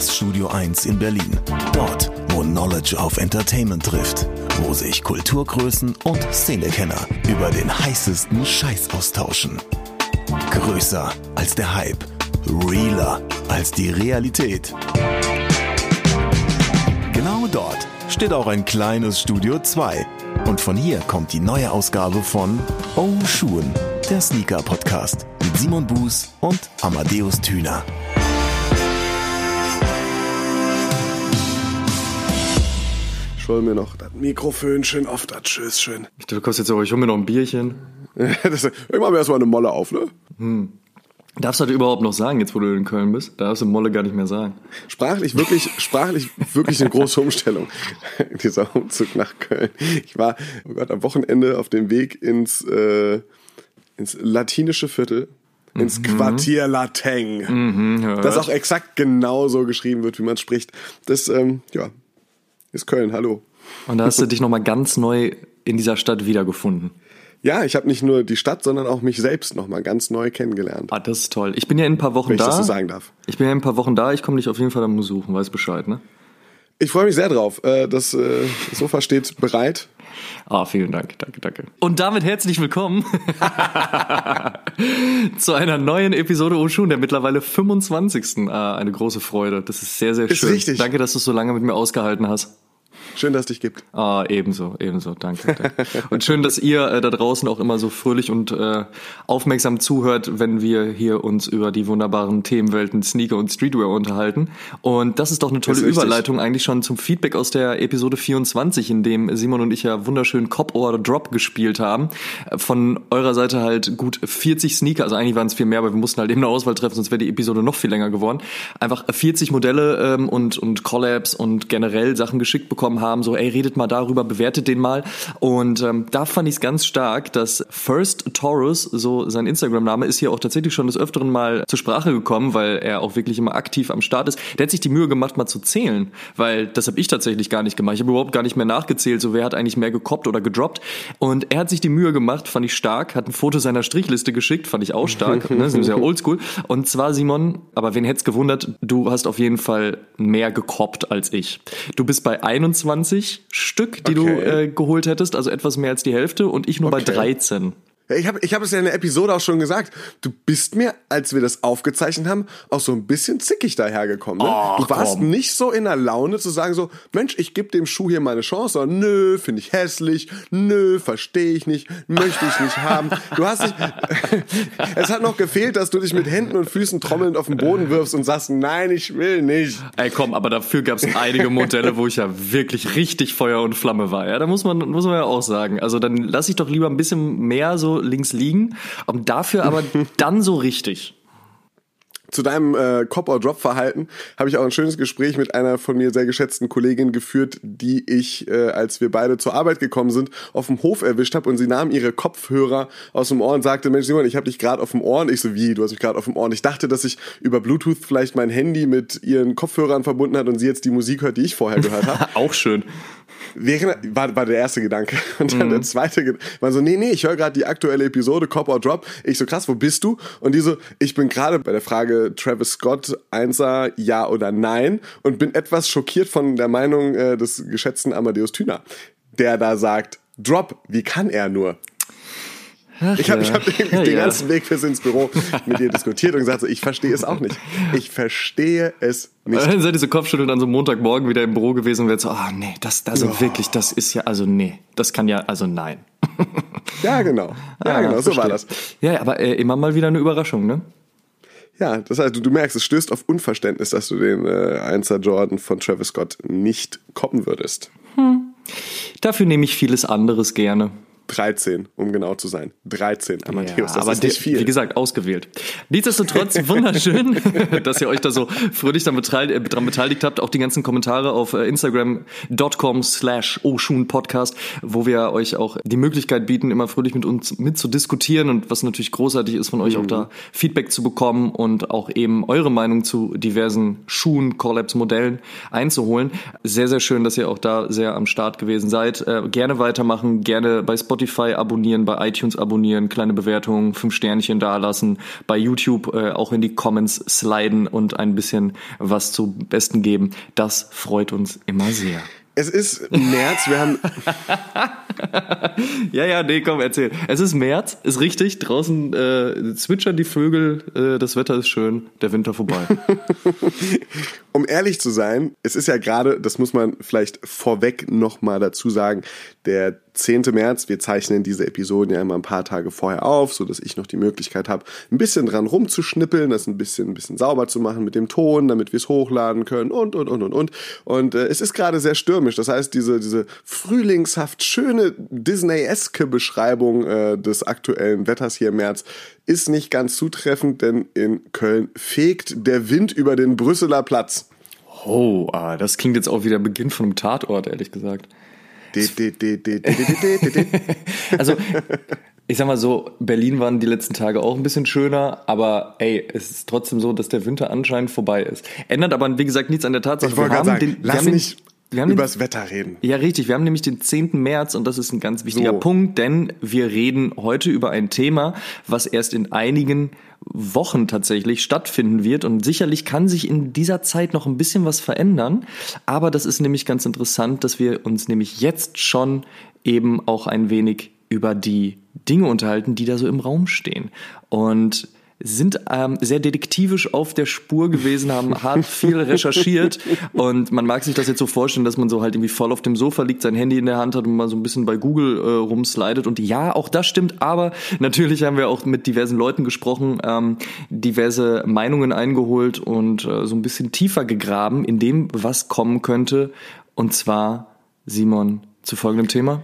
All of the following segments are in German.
das Studio 1 in Berlin. Dort, wo Knowledge auf Entertainment trifft. Wo sich Kulturgrößen und Szenekenner über den heißesten Scheiß austauschen. Größer als der Hype. Realer als die Realität. Genau dort steht auch ein kleines Studio 2. Und von hier kommt die neue Ausgabe von Oh Schuhen, der Sneaker Podcast mit Simon Buß und Amadeus Thüner. Ich hol mir noch das Mikrofon schön auf das Schößchen. Ich dachte, du kommst jetzt aber, ich hol mir noch ein Bierchen. das, irgendwann haben wir erstmal eine Molle auf, ne? Darfst du das überhaupt noch sagen, jetzt wo du in Köln bist? Da darfst du Molle gar nicht mehr sagen. Sprachlich wirklich, sprachlich wirklich eine große Umstellung. Dieser Umzug nach Köln. Ich war, oh Gott, am Wochenende auf dem Weg ins, äh, ins latinische Viertel. Ins Quartier Lateng. das auch exakt genauso geschrieben wird, wie man spricht. Das, ähm, ja, ist Köln, hallo. Und da hast du dich nochmal ganz neu in dieser Stadt wiedergefunden. Ja, ich habe nicht nur die Stadt, sondern auch mich selbst nochmal ganz neu kennengelernt. Ah, das ist toll. Ich bin ja in ein paar Wochen Wenn ich da. das so sagen darf. Ich bin ja in ein paar Wochen da. Ich komme dich auf jeden Fall dann besuchen. Weiß Bescheid, ne? Ich freue mich sehr drauf. Äh, Das äh, Sofa steht bereit. Ah, vielen Dank, danke, danke. Und damit herzlich willkommen zu einer neuen Episode Oshun, der mittlerweile 25. Ah, eine große Freude. Das ist sehr, sehr Ist schön. richtig. Danke, dass du es so lange mit mir ausgehalten hast. Schön, dass es dich gibt. Ah, ebenso, ebenso, danke. danke. Und schön, dass ihr äh, da draußen auch immer so fröhlich und äh, aufmerksam zuhört, wenn wir hier uns über die wunderbaren Themenwelten Sneaker und Streetwear unterhalten. Und das ist doch eine tolle richtig. Überleitung eigentlich schon zum Feedback aus der Episode 24, in dem Simon und ich ja wunderschön Cop or Drop gespielt haben. Äh, Von eurer Seite halt gut 40 Sneaker, also eigentlich waren es viel mehr, aber wir mussten halt eben eine Auswahl treffen, sonst wäre die Episode noch viel länger geworden. Einfach 40 Modelle ähm, und, und Collabs und generell Sachen geschickt bekommen haben, so ey, redet mal darüber, bewertet den mal. Und ähm, da fand ich es ganz stark, dass First Taurus, so sein Instagram-Name, ist hier auch tatsächlich schon des Öfteren mal zur Sprache gekommen, weil er auch wirklich immer aktiv am Start ist. Der hat sich die Mühe gemacht, mal zu zählen, weil das habe ich tatsächlich gar nicht gemacht. Ich habe überhaupt gar nicht mehr nachgezählt, so wer hat eigentlich mehr gekoppt oder gedroppt. Und er hat sich die Mühe gemacht, fand ich stark, hat ein Foto seiner Strichliste geschickt, fand ich auch stark, ne, sehr oldschool. Und zwar, Simon, aber wen hätte es gewundert, du hast auf jeden Fall mehr gekoppt als ich. Du bist bei 21 Stück, die du Okay. äh, geholt hättest, also etwas mehr als die Hälfte und ich nur Okay. bei 13. Ich habe ich hab es ja in der Episode auch schon gesagt. Du bist mir, als wir das aufgezeichnet haben, auch so ein bisschen zickig dahergekommen. Ne? Ach, du warst komm. nicht so in der Laune zu sagen so, Mensch, ich gebe dem Schuh hier mal eine Chance. Sondern, nö, finde ich hässlich. Nö, verstehe ich nicht. Möchte ich nicht haben. Du hast dich... es hat noch gefehlt, dass du dich mit Händen und Füßen trommelnd auf den Boden wirfst und sagst, nein, ich will nicht. Ey, komm, aber dafür gab es einige Modelle, wo ich ja wirklich richtig Feuer und Flamme war. Ja, da muss man, muss man ja auch sagen. Also dann lass ich doch lieber ein bisschen mehr so links liegen, und dafür aber dann so richtig. Zu deinem äh, Cop-or-Drop-Verhalten habe ich auch ein schönes Gespräch mit einer von mir sehr geschätzten Kollegin geführt, die ich, äh, als wir beide zur Arbeit gekommen sind, auf dem Hof erwischt habe und sie nahm ihre Kopfhörer aus dem Ohr und sagte, Mensch Simon, ich habe dich gerade auf dem Ohr und ich so, wie, du hast mich gerade auf dem Ohr und ich dachte, dass ich über Bluetooth vielleicht mein Handy mit ihren Kopfhörern verbunden hat und sie jetzt die Musik hört, die ich vorher gehört habe. Auch schön. Während, war, war der erste Gedanke. Und dann Mhm. der zweite Gedanke war so, nee, nee, ich höre gerade die aktuelle Episode Cop or Drop. Ich so, krass, wo bist du? Und die so, ich bin gerade bei der Frage Travis Scott, Einser, ja oder nein und bin etwas schockiert von der Meinung äh, des geschätzten Amadeus Thüner, der da sagt, Drop, wie kann er nur? Ich habe ich hab den, Ja, den ja. ganzen Weg bis ins Büro mit ihr diskutiert und gesagt, so, ich verstehe es auch nicht. Ich verstehe es nicht. Dann seid ihr so Kopfschütteln dann so Montagmorgen wieder im Büro gewesen und wärt so, ah nee, das, also wirklich, das ist ja, also nee, das kann ja, also nein. Ja, genau. Ja, genau, so war das. verstehe. Ja, ja, aber äh, immer mal wieder eine Überraschung, ne? Ja, das heißt, du, du merkst, es stößt auf Unverständnis, dass du den äh, 1er Jordan von Travis Scott nicht koppen würdest. Dafür nehme ich vieles anderes gerne. 13, um genau zu sein. 13, Amadeus, das aber ist nicht viel. Wie gesagt, ausgewählt. Nichtsdestotrotz wunderschön, dass ihr euch da so fröhlich dran beteiligt, äh, dran beteiligt habt. Auch die ganzen Kommentare auf äh, Instagram.com slash Podcast, wo wir euch auch die Möglichkeit bieten, immer fröhlich mit uns mit zu diskutieren und was natürlich großartig ist, von euch auch da Feedback zu bekommen und auch eben eure Meinung zu diversen Schuhen, Collabs, Modellen einzuholen. Sehr, sehr schön, dass ihr auch da sehr am Start gewesen seid. Äh, gerne weitermachen, gerne bei Spotify Spotify abonnieren, bei iTunes abonnieren, kleine Bewertungen, fünf Sternchen dalassen, bei YouTube äh, auch in die Comments sliden und ein bisschen was zu Besten geben. Das freut uns immer sehr. Es ist März, wir haben. ja, ja, nee, komm, erzähl. Es ist März, ist richtig. Draußen äh, zwitschern die Vögel, äh, das Wetter ist schön, der Winter vorbei. um ehrlich zu sein, es ist ja gerade, das muss man vielleicht vorweg nochmal dazu sagen, der 10. März. Wir zeichnen diese Episoden ja immer ein paar Tage vorher auf, so dass ich noch die Möglichkeit habe, ein bisschen dran rumzuschnippeln, das ein bisschen, ein bisschen sauber zu machen mit dem Ton, damit wir es hochladen können und, und, und, und, und. Und äh, es ist gerade sehr stürmisch. Das heißt, diese, diese frühlingshaft schöne Disney-eske Beschreibung äh, des aktuellen Wetters hier im März ist nicht ganz zutreffend, denn in Köln fegt der Wind über den Brüsseler Platz. Oh, ah, das klingt jetzt auch wieder Beginn von einem Tatort, ehrlich gesagt. Also, ich sag mal so, Berlin waren die letzten Tage auch ein bisschen schöner, aber ey, es ist trotzdem so, dass der Winter anscheinend vorbei ist. Ändert aber, wie gesagt, nichts an der Tatsache. Ich wollte gerade sagen, den, lass nicht wir haben übers Wetter reden. Ja, richtig. Wir haben nämlich den 10. März und das ist ein ganz wichtiger so. Punkt, denn wir reden heute über ein Thema, was erst in einigen Wochen tatsächlich stattfinden wird und sicherlich kann sich in dieser Zeit noch ein bisschen was verändern, aber das ist nämlich ganz interessant, dass wir uns nämlich jetzt schon eben auch ein wenig über die Dinge unterhalten, die da so im Raum stehen. Und sind ähm, sehr detektivisch auf der Spur gewesen, haben hart viel recherchiert. Und man mag sich das jetzt so vorstellen, dass man so halt irgendwie voll auf dem Sofa liegt, sein Handy in der Hand hat und mal so ein bisschen bei Google äh, rumslidet. Und ja, auch das stimmt, aber natürlich haben wir auch mit diversen Leuten gesprochen, ähm, diverse Meinungen eingeholt und äh, so ein bisschen tiefer gegraben in dem, was kommen könnte. Und zwar Simon zu folgendem Thema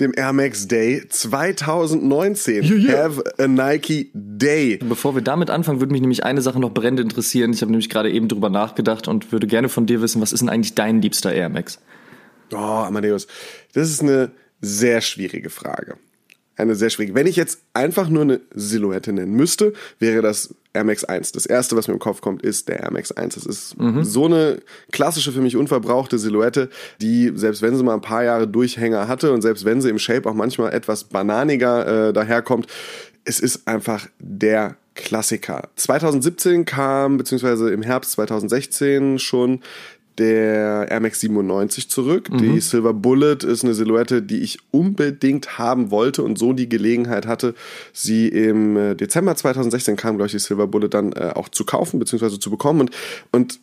dem Air Max Day 2019. Yeah, yeah. Have a Nike Day. Bevor wir damit anfangen, würde mich nämlich eine Sache noch brennend interessieren. Ich habe nämlich gerade eben drüber nachgedacht und würde gerne von dir wissen, was ist denn eigentlich dein liebster Air Max? Oh, Amadeus, das ist eine sehr schwierige Frage eine sehr schwierige. Wenn ich jetzt einfach nur eine Silhouette nennen müsste, wäre das Air Max 1. Das erste, was mir im Kopf kommt, ist der Air Max 1. Das ist mhm. so eine klassische, für mich unverbrauchte Silhouette, die, selbst wenn sie mal ein paar Jahre Durchhänger hatte und selbst wenn sie im Shape auch manchmal etwas bananiger äh, daherkommt, es ist einfach der Klassiker. 2017 kam, beziehungsweise im Herbst 2016 schon der Air Max 97 zurück. Mhm. Die Silver Bullet ist eine Silhouette, die ich unbedingt haben wollte und so die Gelegenheit hatte, sie im äh, Dezember 2016 kam, glaube ich, die Silver Bullet dann äh, auch zu kaufen bzw. zu bekommen und, und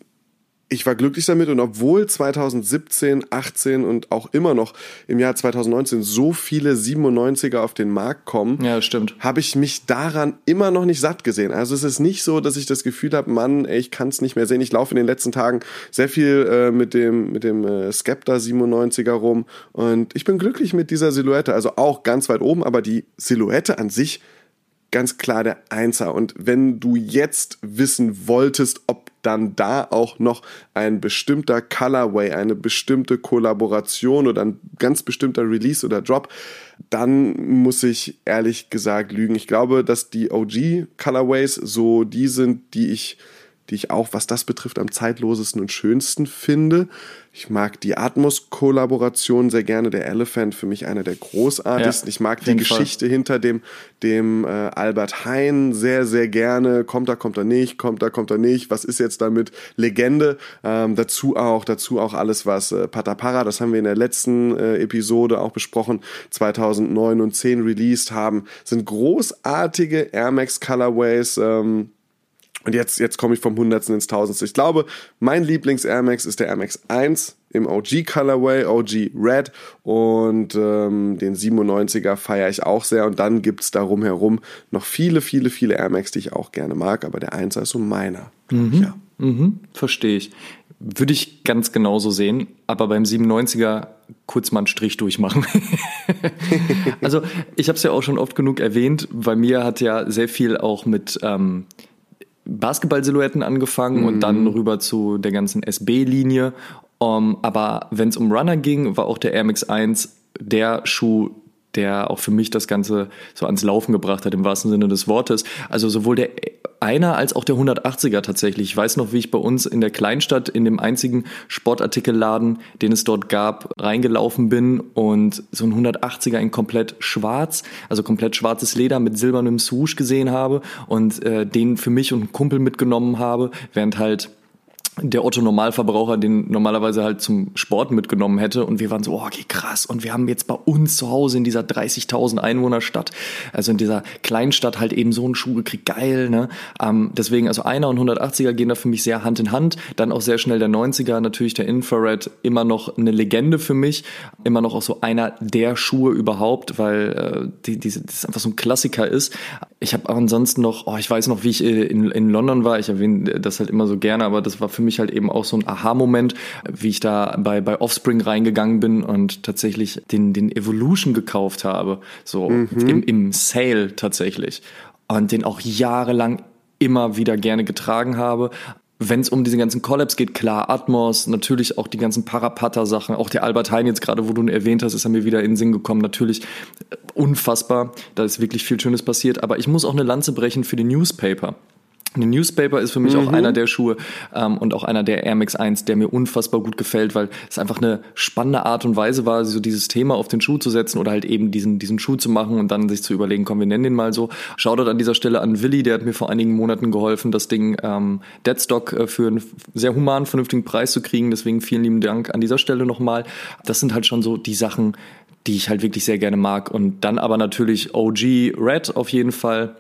ich war glücklich damit und obwohl 2017, 18 und auch immer noch im Jahr 2019 so viele 97er auf den Markt kommen, ja, stimmt. habe ich mich daran immer noch nicht satt gesehen. Also es ist nicht so, dass ich das Gefühl habe, Mann, ey, ich kann es nicht mehr sehen. Ich laufe in den letzten Tagen sehr viel äh, mit dem mit dem äh, Skepta 97er rum und ich bin glücklich mit dieser Silhouette. Also auch ganz weit oben, aber die Silhouette an sich ganz klar der Einser. Und wenn du jetzt wissen wolltest, ob dann da auch noch ein bestimmter Colorway, eine bestimmte Kollaboration oder ein ganz bestimmter Release oder Drop, dann muss ich ehrlich gesagt lügen. Ich glaube, dass die OG Colorways so die sind, die ich die ich auch, was das betrifft, am zeitlosesten und schönsten finde. Ich mag die Atmos-Kollaboration sehr gerne. Der Elephant für mich einer der großartigsten. Ja, ich mag die Geschichte Fall. hinter dem, dem äh, Albert Hein sehr, sehr gerne. Kommt er, kommt er nicht, kommt er, kommt er nicht. Was ist jetzt damit? Legende. Ähm, dazu auch, dazu auch alles, was äh, Patapara, das haben wir in der letzten äh, Episode auch besprochen, 2009 und 10 released haben, sind großartige Air Max Colorways. Ähm, und jetzt, jetzt komme ich vom Hundertsten ins Tausendste. Ich glaube, mein Lieblings-Air Max ist der Air Max 1 im OG Colorway, OG Red und ähm, den 97er feiere ich auch sehr. Und dann gibt's darum herum noch viele, viele, viele Air Max, die ich auch gerne mag, aber der 1er ist so meiner. Mhm. Ja. Mhm. Verstehe ich. Würde ich ganz genauso sehen, aber beim 97er kurz mal einen Strich durchmachen. also ich habe es ja auch schon oft genug erwähnt, bei mir hat ja sehr viel auch mit ähm, Basketball-Silhouetten angefangen mhm. und dann rüber zu der ganzen SB-Linie. Um, aber wenn es um Runner ging, war auch der Air Max 1 der Schuh, der auch für mich das Ganze so ans Laufen gebracht hat, im wahrsten Sinne des Wortes. Also sowohl der einer als auch der 180er tatsächlich. Ich weiß noch, wie ich bei uns in der Kleinstadt in dem einzigen Sportartikelladen, den es dort gab, reingelaufen bin und so ein 180er in komplett schwarz, also komplett schwarzes Leder mit silbernem Swoosh gesehen habe und äh, den für mich und einen Kumpel mitgenommen habe, während halt der Otto Normalverbraucher den normalerweise halt zum Sport mitgenommen hätte. Und wir waren so, oh, okay, krass. Und wir haben jetzt bei uns zu Hause in dieser 30.000 Einwohner Stadt, also in dieser Kleinstadt halt eben so einen Schuh gekriegt, geil, ne? Ähm, deswegen, also einer und 180er gehen da für mich sehr Hand in Hand, dann auch sehr schnell der 90er, natürlich der Infrared, immer noch eine Legende für mich, immer noch auch so einer der Schuhe überhaupt, weil äh, die, die, das einfach so ein Klassiker ist. Ich habe ansonsten noch, oh, ich weiß noch, wie ich in, in London war, ich erwähne das halt immer so gerne, aber das war für mich halt eben auch so ein Aha-Moment, wie ich da bei, bei Offspring reingegangen bin und tatsächlich den, den Evolution gekauft habe, so mhm. im, im Sale tatsächlich. Und den auch jahrelang immer wieder gerne getragen habe. Wenn es um diese ganzen Collabs geht, klar, Atmos, natürlich auch die ganzen Parapata-Sachen, auch der Albert Hein jetzt gerade, wo du ihn erwähnt hast, ist er mir wieder in den Sinn gekommen, natürlich unfassbar, da ist wirklich viel Schönes passiert, aber ich muss auch eine Lanze brechen für die Newspaper. Eine Newspaper ist für mich mhm. auch einer der Schuhe ähm, und auch einer der Air Max 1, der mir unfassbar gut gefällt, weil es einfach eine spannende Art und Weise war, so dieses Thema auf den Schuh zu setzen oder halt eben diesen, diesen Schuh zu machen und dann sich zu überlegen, komm, wir nennen den mal so. Shoutout an dieser Stelle an Willi, der hat mir vor einigen Monaten geholfen, das Ding ähm, Deadstock äh, für einen sehr humanen, vernünftigen Preis zu kriegen. Deswegen vielen lieben Dank an dieser Stelle nochmal. Das sind halt schon so die Sachen, die ich halt wirklich sehr gerne mag. Und dann aber natürlich OG Red auf jeden Fall.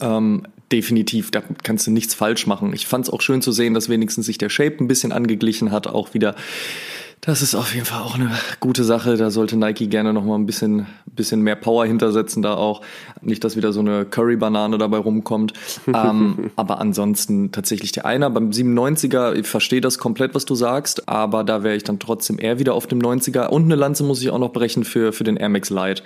Ähm, definitiv, da kannst du nichts falsch machen. Ich fand es auch schön zu sehen, dass wenigstens sich der Shape ein bisschen angeglichen hat, auch wieder. Das ist auf jeden Fall auch eine gute Sache. Da sollte Nike gerne noch mal ein bisschen, bisschen mehr Power hintersetzen, da auch. Nicht, dass wieder so eine Curry-Banane dabei rumkommt. ähm, aber ansonsten tatsächlich der Einer. Beim 97er, ich verstehe das komplett, was du sagst, aber da wäre ich dann trotzdem eher wieder auf dem 90er. Und eine Lanze muss ich auch noch brechen für, für den Air Max Lite.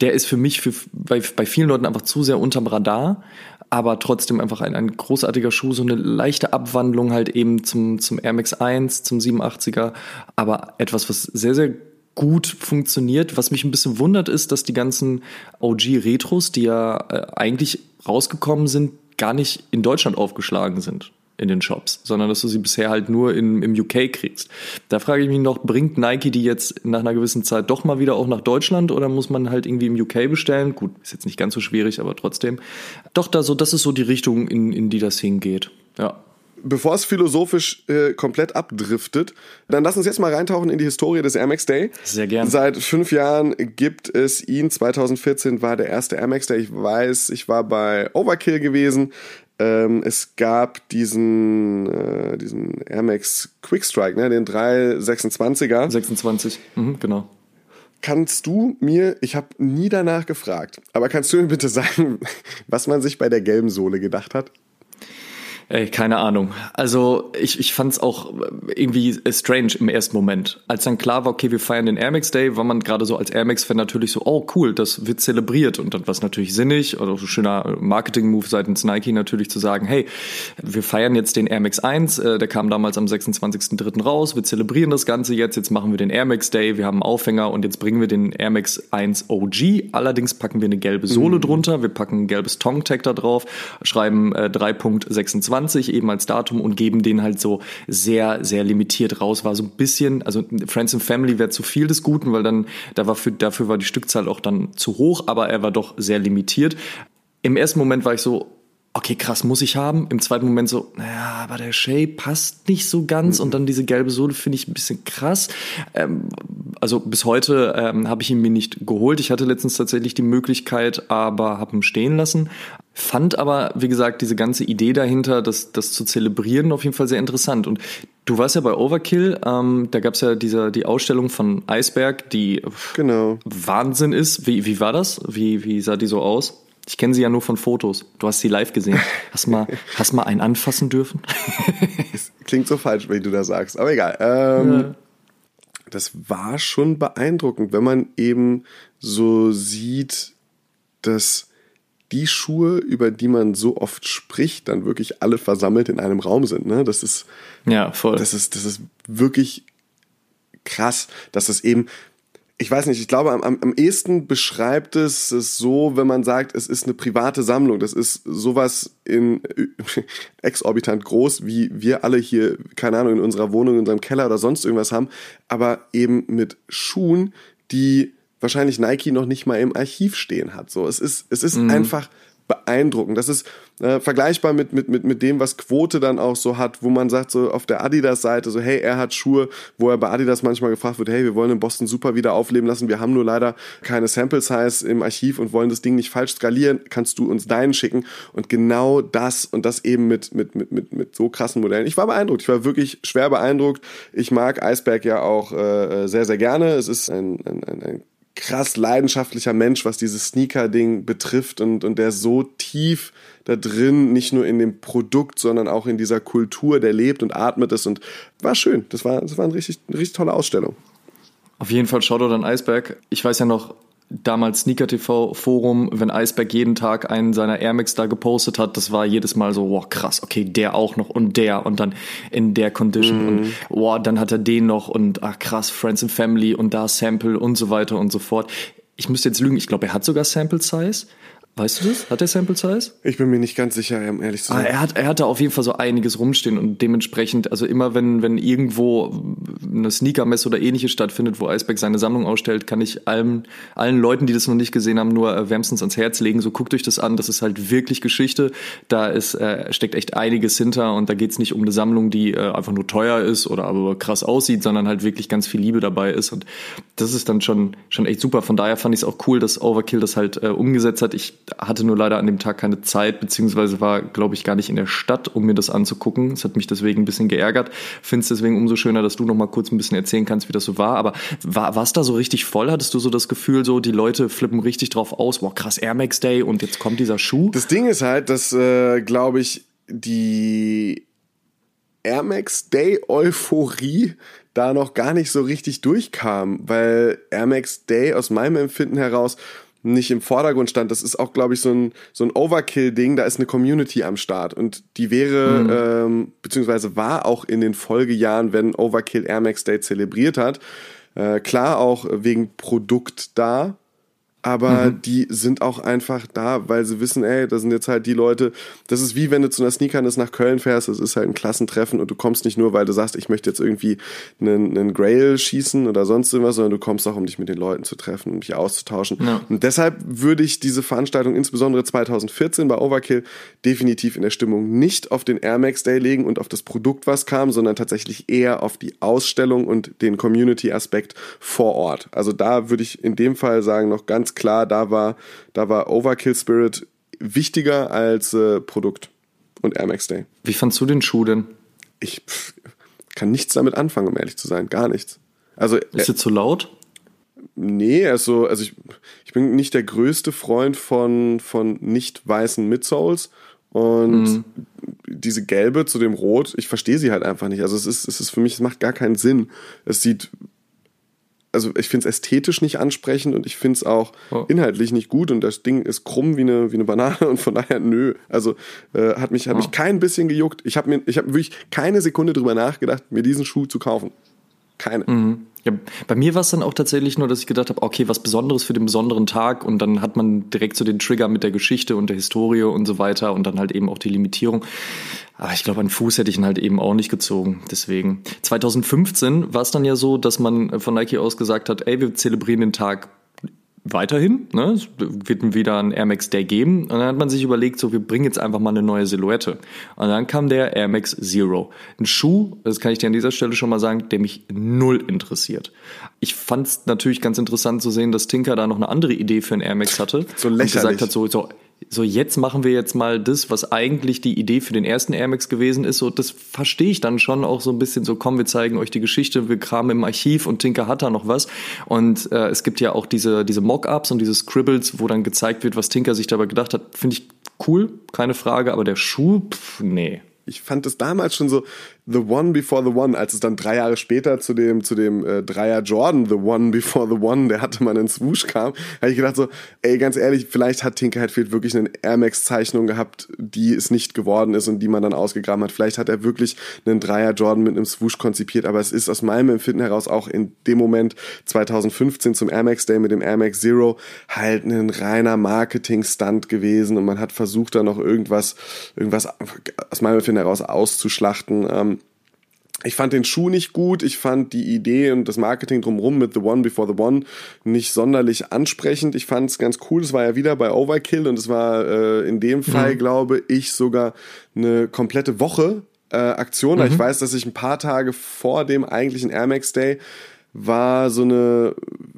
Der ist für mich für, bei, bei vielen Leuten einfach zu sehr unterm Radar aber trotzdem einfach ein, ein großartiger Schuh, so eine leichte Abwandlung halt eben zum, zum Air Max 1, zum 87er, aber etwas, was sehr, sehr gut funktioniert. Was mich ein bisschen wundert, ist, dass die ganzen OG-Retros, die ja äh, eigentlich rausgekommen sind, gar nicht in Deutschland aufgeschlagen sind in den Shops, sondern dass du sie bisher halt nur in, im UK kriegst. Da frage ich mich noch, bringt Nike die jetzt nach einer gewissen Zeit doch mal wieder auch nach Deutschland oder muss man halt irgendwie im UK bestellen? Gut, ist jetzt nicht ganz so schwierig, aber trotzdem. Doch, da so, das ist so die Richtung, in, in die das hingeht. Ja bevor es philosophisch äh, komplett abdriftet, dann lass uns jetzt mal reintauchen in die Historie des Air Max Day. Sehr gerne. Seit fünf Jahren gibt es ihn. 2014 war der erste Air Max Day. Ich weiß, ich war bei Overkill gewesen. Ähm, es gab diesen, äh, diesen Air Max Quick Strike, ne, den 326er. 26, mhm, genau. Kannst du mir, ich habe nie danach gefragt, aber kannst du mir bitte sagen, was man sich bei der gelben Sohle gedacht hat? Ey, keine Ahnung. Also ich, ich fand es auch irgendwie strange im ersten Moment. Als dann klar war, okay, wir feiern den Air Max Day, war man gerade so als Air Max-Fan natürlich so, oh cool, das wird zelebriert. Und dann war es natürlich sinnig, oder so schöner Marketing-Move seitens Nike natürlich zu sagen, hey, wir feiern jetzt den Air Max 1, äh, der kam damals am 26.03. raus, wir zelebrieren das Ganze jetzt, jetzt machen wir den Air Max Day, wir haben einen Aufhänger und jetzt bringen wir den Air Max 1 OG. Allerdings packen wir eine gelbe Sohle mhm. drunter, wir packen ein gelbes Tong-Tag da drauf, schreiben äh, 3.26 20 eben als Datum und geben den halt so sehr, sehr limitiert raus. War so ein bisschen, also Friends and Family wäre zu viel des Guten, weil dann, da war für, dafür war die Stückzahl auch dann zu hoch, aber er war doch sehr limitiert. Im ersten Moment war ich so, okay, krass, muss ich haben. Im zweiten Moment so, naja, aber der Shape passt nicht so ganz. Und dann diese gelbe Sohle finde ich ein bisschen krass. Ähm, also bis heute ähm, habe ich ihn mir nicht geholt. Ich hatte letztens tatsächlich die Möglichkeit, aber habe ihn stehen lassen. Fand aber, wie gesagt, diese ganze Idee dahinter, das, das zu zelebrieren, auf jeden Fall sehr interessant. Und du warst ja bei Overkill, ähm, da gab es ja diese, die Ausstellung von Eisberg, die genau. Wahnsinn ist. Wie, wie war das? Wie, wie sah die so aus? Ich kenne sie ja nur von Fotos. Du hast sie live gesehen. Hast mal, hast mal einen anfassen dürfen? Klingt so falsch, wenn du das sagst, aber egal. Ähm, ja. Das war schon beeindruckend, wenn man eben so sieht, dass die Schuhe, über die man so oft spricht, dann wirklich alle versammelt in einem Raum sind. Ne? Das ist ja voll. Das ist das ist wirklich krass, dass es eben ich weiß nicht, ich glaube, am, am ehesten beschreibt es es so, wenn man sagt, es ist eine private Sammlung. Das ist sowas in exorbitant groß, wie wir alle hier, keine Ahnung, in unserer Wohnung, in unserem Keller oder sonst irgendwas haben, aber eben mit Schuhen, die wahrscheinlich Nike noch nicht mal im Archiv stehen hat. So, es ist, es ist mhm. einfach beeindruckend. Das ist äh, vergleichbar mit, mit, mit, mit dem, was Quote dann auch so hat, wo man sagt, so auf der Adidas-Seite, so hey, er hat Schuhe, wo er bei Adidas manchmal gefragt wird, hey, wir wollen den Boston Super wieder aufleben lassen, wir haben nur leider keine Sample-Size im Archiv und wollen das Ding nicht falsch skalieren, kannst du uns deinen schicken? Und genau das und das eben mit, mit, mit, mit, mit so krassen Modellen. Ich war beeindruckt, ich war wirklich schwer beeindruckt. Ich mag Eisberg ja auch äh, sehr, sehr gerne. Es ist ein, ein, ein, ein krass leidenschaftlicher Mensch, was dieses Sneaker-Ding betrifft und, und der so tief da drin, nicht nur in dem Produkt, sondern auch in dieser Kultur, der lebt und atmet es und war schön. Das war, das war eine richtig, eine richtig tolle Ausstellung. Auf jeden Fall Shoutout an Eisberg. Ich weiß ja noch, damals Sneaker TV Forum, wenn Eisberg jeden Tag einen seiner Air Max da gepostet hat, das war jedes Mal so, wow, krass, okay, der auch noch und der und dann in der Condition mhm. und wow, dann hat er den noch und ach krass, Friends and Family und da Sample und so weiter und so fort. Ich müsste jetzt lügen, ich glaube, er hat sogar Sample Size. Weißt du das? Hat der Sample Size? Ich bin mir nicht ganz sicher, um ehrlich zu sein. Ah, er, hat, er hatte auf jeden Fall so einiges rumstehen und dementsprechend, also immer wenn, wenn irgendwo eine Sneaker-Messe oder ähnliches stattfindet, wo Iceberg seine Sammlung ausstellt, kann ich allen, allen Leuten, die das noch nicht gesehen haben, nur wärmstens ans Herz legen. So guckt euch das an, das ist halt wirklich Geschichte. Da ist, äh, steckt echt einiges hinter und da geht's nicht um eine Sammlung, die äh, einfach nur teuer ist oder aber krass aussieht, sondern halt wirklich ganz viel Liebe dabei ist. Und das ist dann schon, schon echt super. Von daher fand ich es auch cool, dass Overkill das halt äh, umgesetzt hat. Ich hatte nur leider an dem Tag keine Zeit, beziehungsweise war, glaube ich, gar nicht in der Stadt, um mir das anzugucken. Es hat mich deswegen ein bisschen geärgert. Finde es deswegen umso schöner, dass du noch mal kurz ein bisschen erzählen kannst, wie das so war. Aber war es da so richtig voll? Hattest du so das Gefühl, so die Leute flippen richtig drauf aus, boah, krass, Air Max Day und jetzt kommt dieser Schuh? Das Ding ist halt, dass, äh, glaube ich, die Air Max Day Euphorie da noch gar nicht so richtig durchkam, weil Air Max Day aus meinem Empfinden heraus nicht im Vordergrund stand. Das ist auch, glaube ich, so ein, so ein Overkill-Ding. Da ist eine Community am Start. Und die wäre, mhm. ähm, beziehungsweise war auch in den Folgejahren, wenn Overkill Air Max Day zelebriert hat, äh, klar auch wegen Produkt da, aber mhm. die sind auch einfach da, weil sie wissen, ey, das sind jetzt halt die Leute, das ist wie wenn du zu einer Sneakernis nach Köln fährst, das ist halt ein Klassentreffen und du kommst nicht nur, weil du sagst, ich möchte jetzt irgendwie einen, einen Grail schießen oder sonst irgendwas, sondern du kommst auch, um dich mit den Leuten zu treffen, um dich auszutauschen. Ja. Und deshalb würde ich diese Veranstaltung, insbesondere 2014 bei Overkill, definitiv in der Stimmung nicht auf den Air Max Day legen und auf das Produkt, was kam, sondern tatsächlich eher auf die Ausstellung und den Community-Aspekt vor Ort. Also da würde ich in dem Fall sagen, noch ganz klar, da war, da war Overkill Spirit wichtiger als äh, Produkt und Air Max Day. Wie fandst du den Schuh denn? Ich pff, kann nichts damit anfangen, um ehrlich zu sein. Gar nichts. Also, ist er zu laut? Nee, also, also ich, ich bin nicht der größte Freund von, von nicht weißen Midsoles. Und mhm. diese gelbe zu dem Rot, ich verstehe sie halt einfach nicht. Also es ist, es ist für mich, es macht gar keinen Sinn. Es sieht also ich finde es ästhetisch nicht ansprechend und ich finde es auch oh. inhaltlich nicht gut und das Ding ist krumm wie eine, wie eine Banane und von daher nö. Also äh, hat mich, hat oh. mich kein bisschen gejuckt. Ich habe mir, ich habe wirklich keine Sekunde drüber nachgedacht, mir diesen Schuh zu kaufen. Keine. Mhm. Ja, bei mir war es dann auch tatsächlich nur, dass ich gedacht habe, okay, was Besonderes für den besonderen Tag und dann hat man direkt so den Trigger mit der Geschichte und der Historie und so weiter und dann halt eben auch die Limitierung. Aber ich glaube, an Fuß hätte ich ihn halt eben auch nicht gezogen. Deswegen. 2015 war es dann ja so, dass man von Nike aus gesagt hat, ey, wir zelebrieren den Tag weiterhin. Ne? Es wird wieder ein Air Max Day geben. Und dann hat man sich überlegt, so wir bringen jetzt einfach mal eine neue Silhouette. Und dann kam der Air Max Zero. Ein Schuh, das kann ich dir an dieser Stelle schon mal sagen, der mich null interessiert. Ich fand es natürlich ganz interessant zu sehen, dass Tinker da noch eine andere Idee für ein Air Max hatte. So lächerlich. Und gesagt hat, so, so so jetzt machen wir jetzt mal das, was eigentlich die Idee für den ersten Air Max gewesen ist. So, das verstehe ich dann schon auch so ein bisschen so, komm, wir zeigen euch die Geschichte, wir kramen im Archiv und Tinker hat da noch was. Und äh, es gibt ja auch diese, diese Mock-ups und diese Scribbles, wo dann gezeigt wird, was Tinker sich dabei gedacht hat. Finde ich cool, keine Frage, aber der Schuh, pff, nee ich fand es damals schon so, The One Before the One, als es dann drei Jahre später zu dem, zu dem äh, Dreier Jordan, The One Before the One, der hatte mal einen Swoosh kam, habe ich gedacht so, ey, ganz ehrlich, vielleicht hat Tinker Hatfield wirklich eine Air Max Zeichnung gehabt, die es nicht geworden ist und die man dann ausgegraben hat. Vielleicht hat er wirklich einen Dreier Jordan mit einem Swoosh konzipiert, aber es ist aus meinem Empfinden heraus auch in dem Moment 2015 zum Air Max Day mit dem Air Max Zero halt ein reiner Marketing-Stunt gewesen und man hat versucht da noch irgendwas, irgendwas aus meinem Empfinden heraus auszuschlachten. Ähm, ich fand den Schuh nicht gut. Ich fand die Idee und das Marketing drumherum mit The One Before the One nicht sonderlich ansprechend. Ich fand es ganz cool. Es war ja wieder bei Overkill und es war äh, in dem Fall, mhm. glaube ich, sogar eine komplette Woche äh, Aktion. Mhm. Ich weiß, dass ich ein paar Tage vor dem eigentlichen Air Max Day war so eine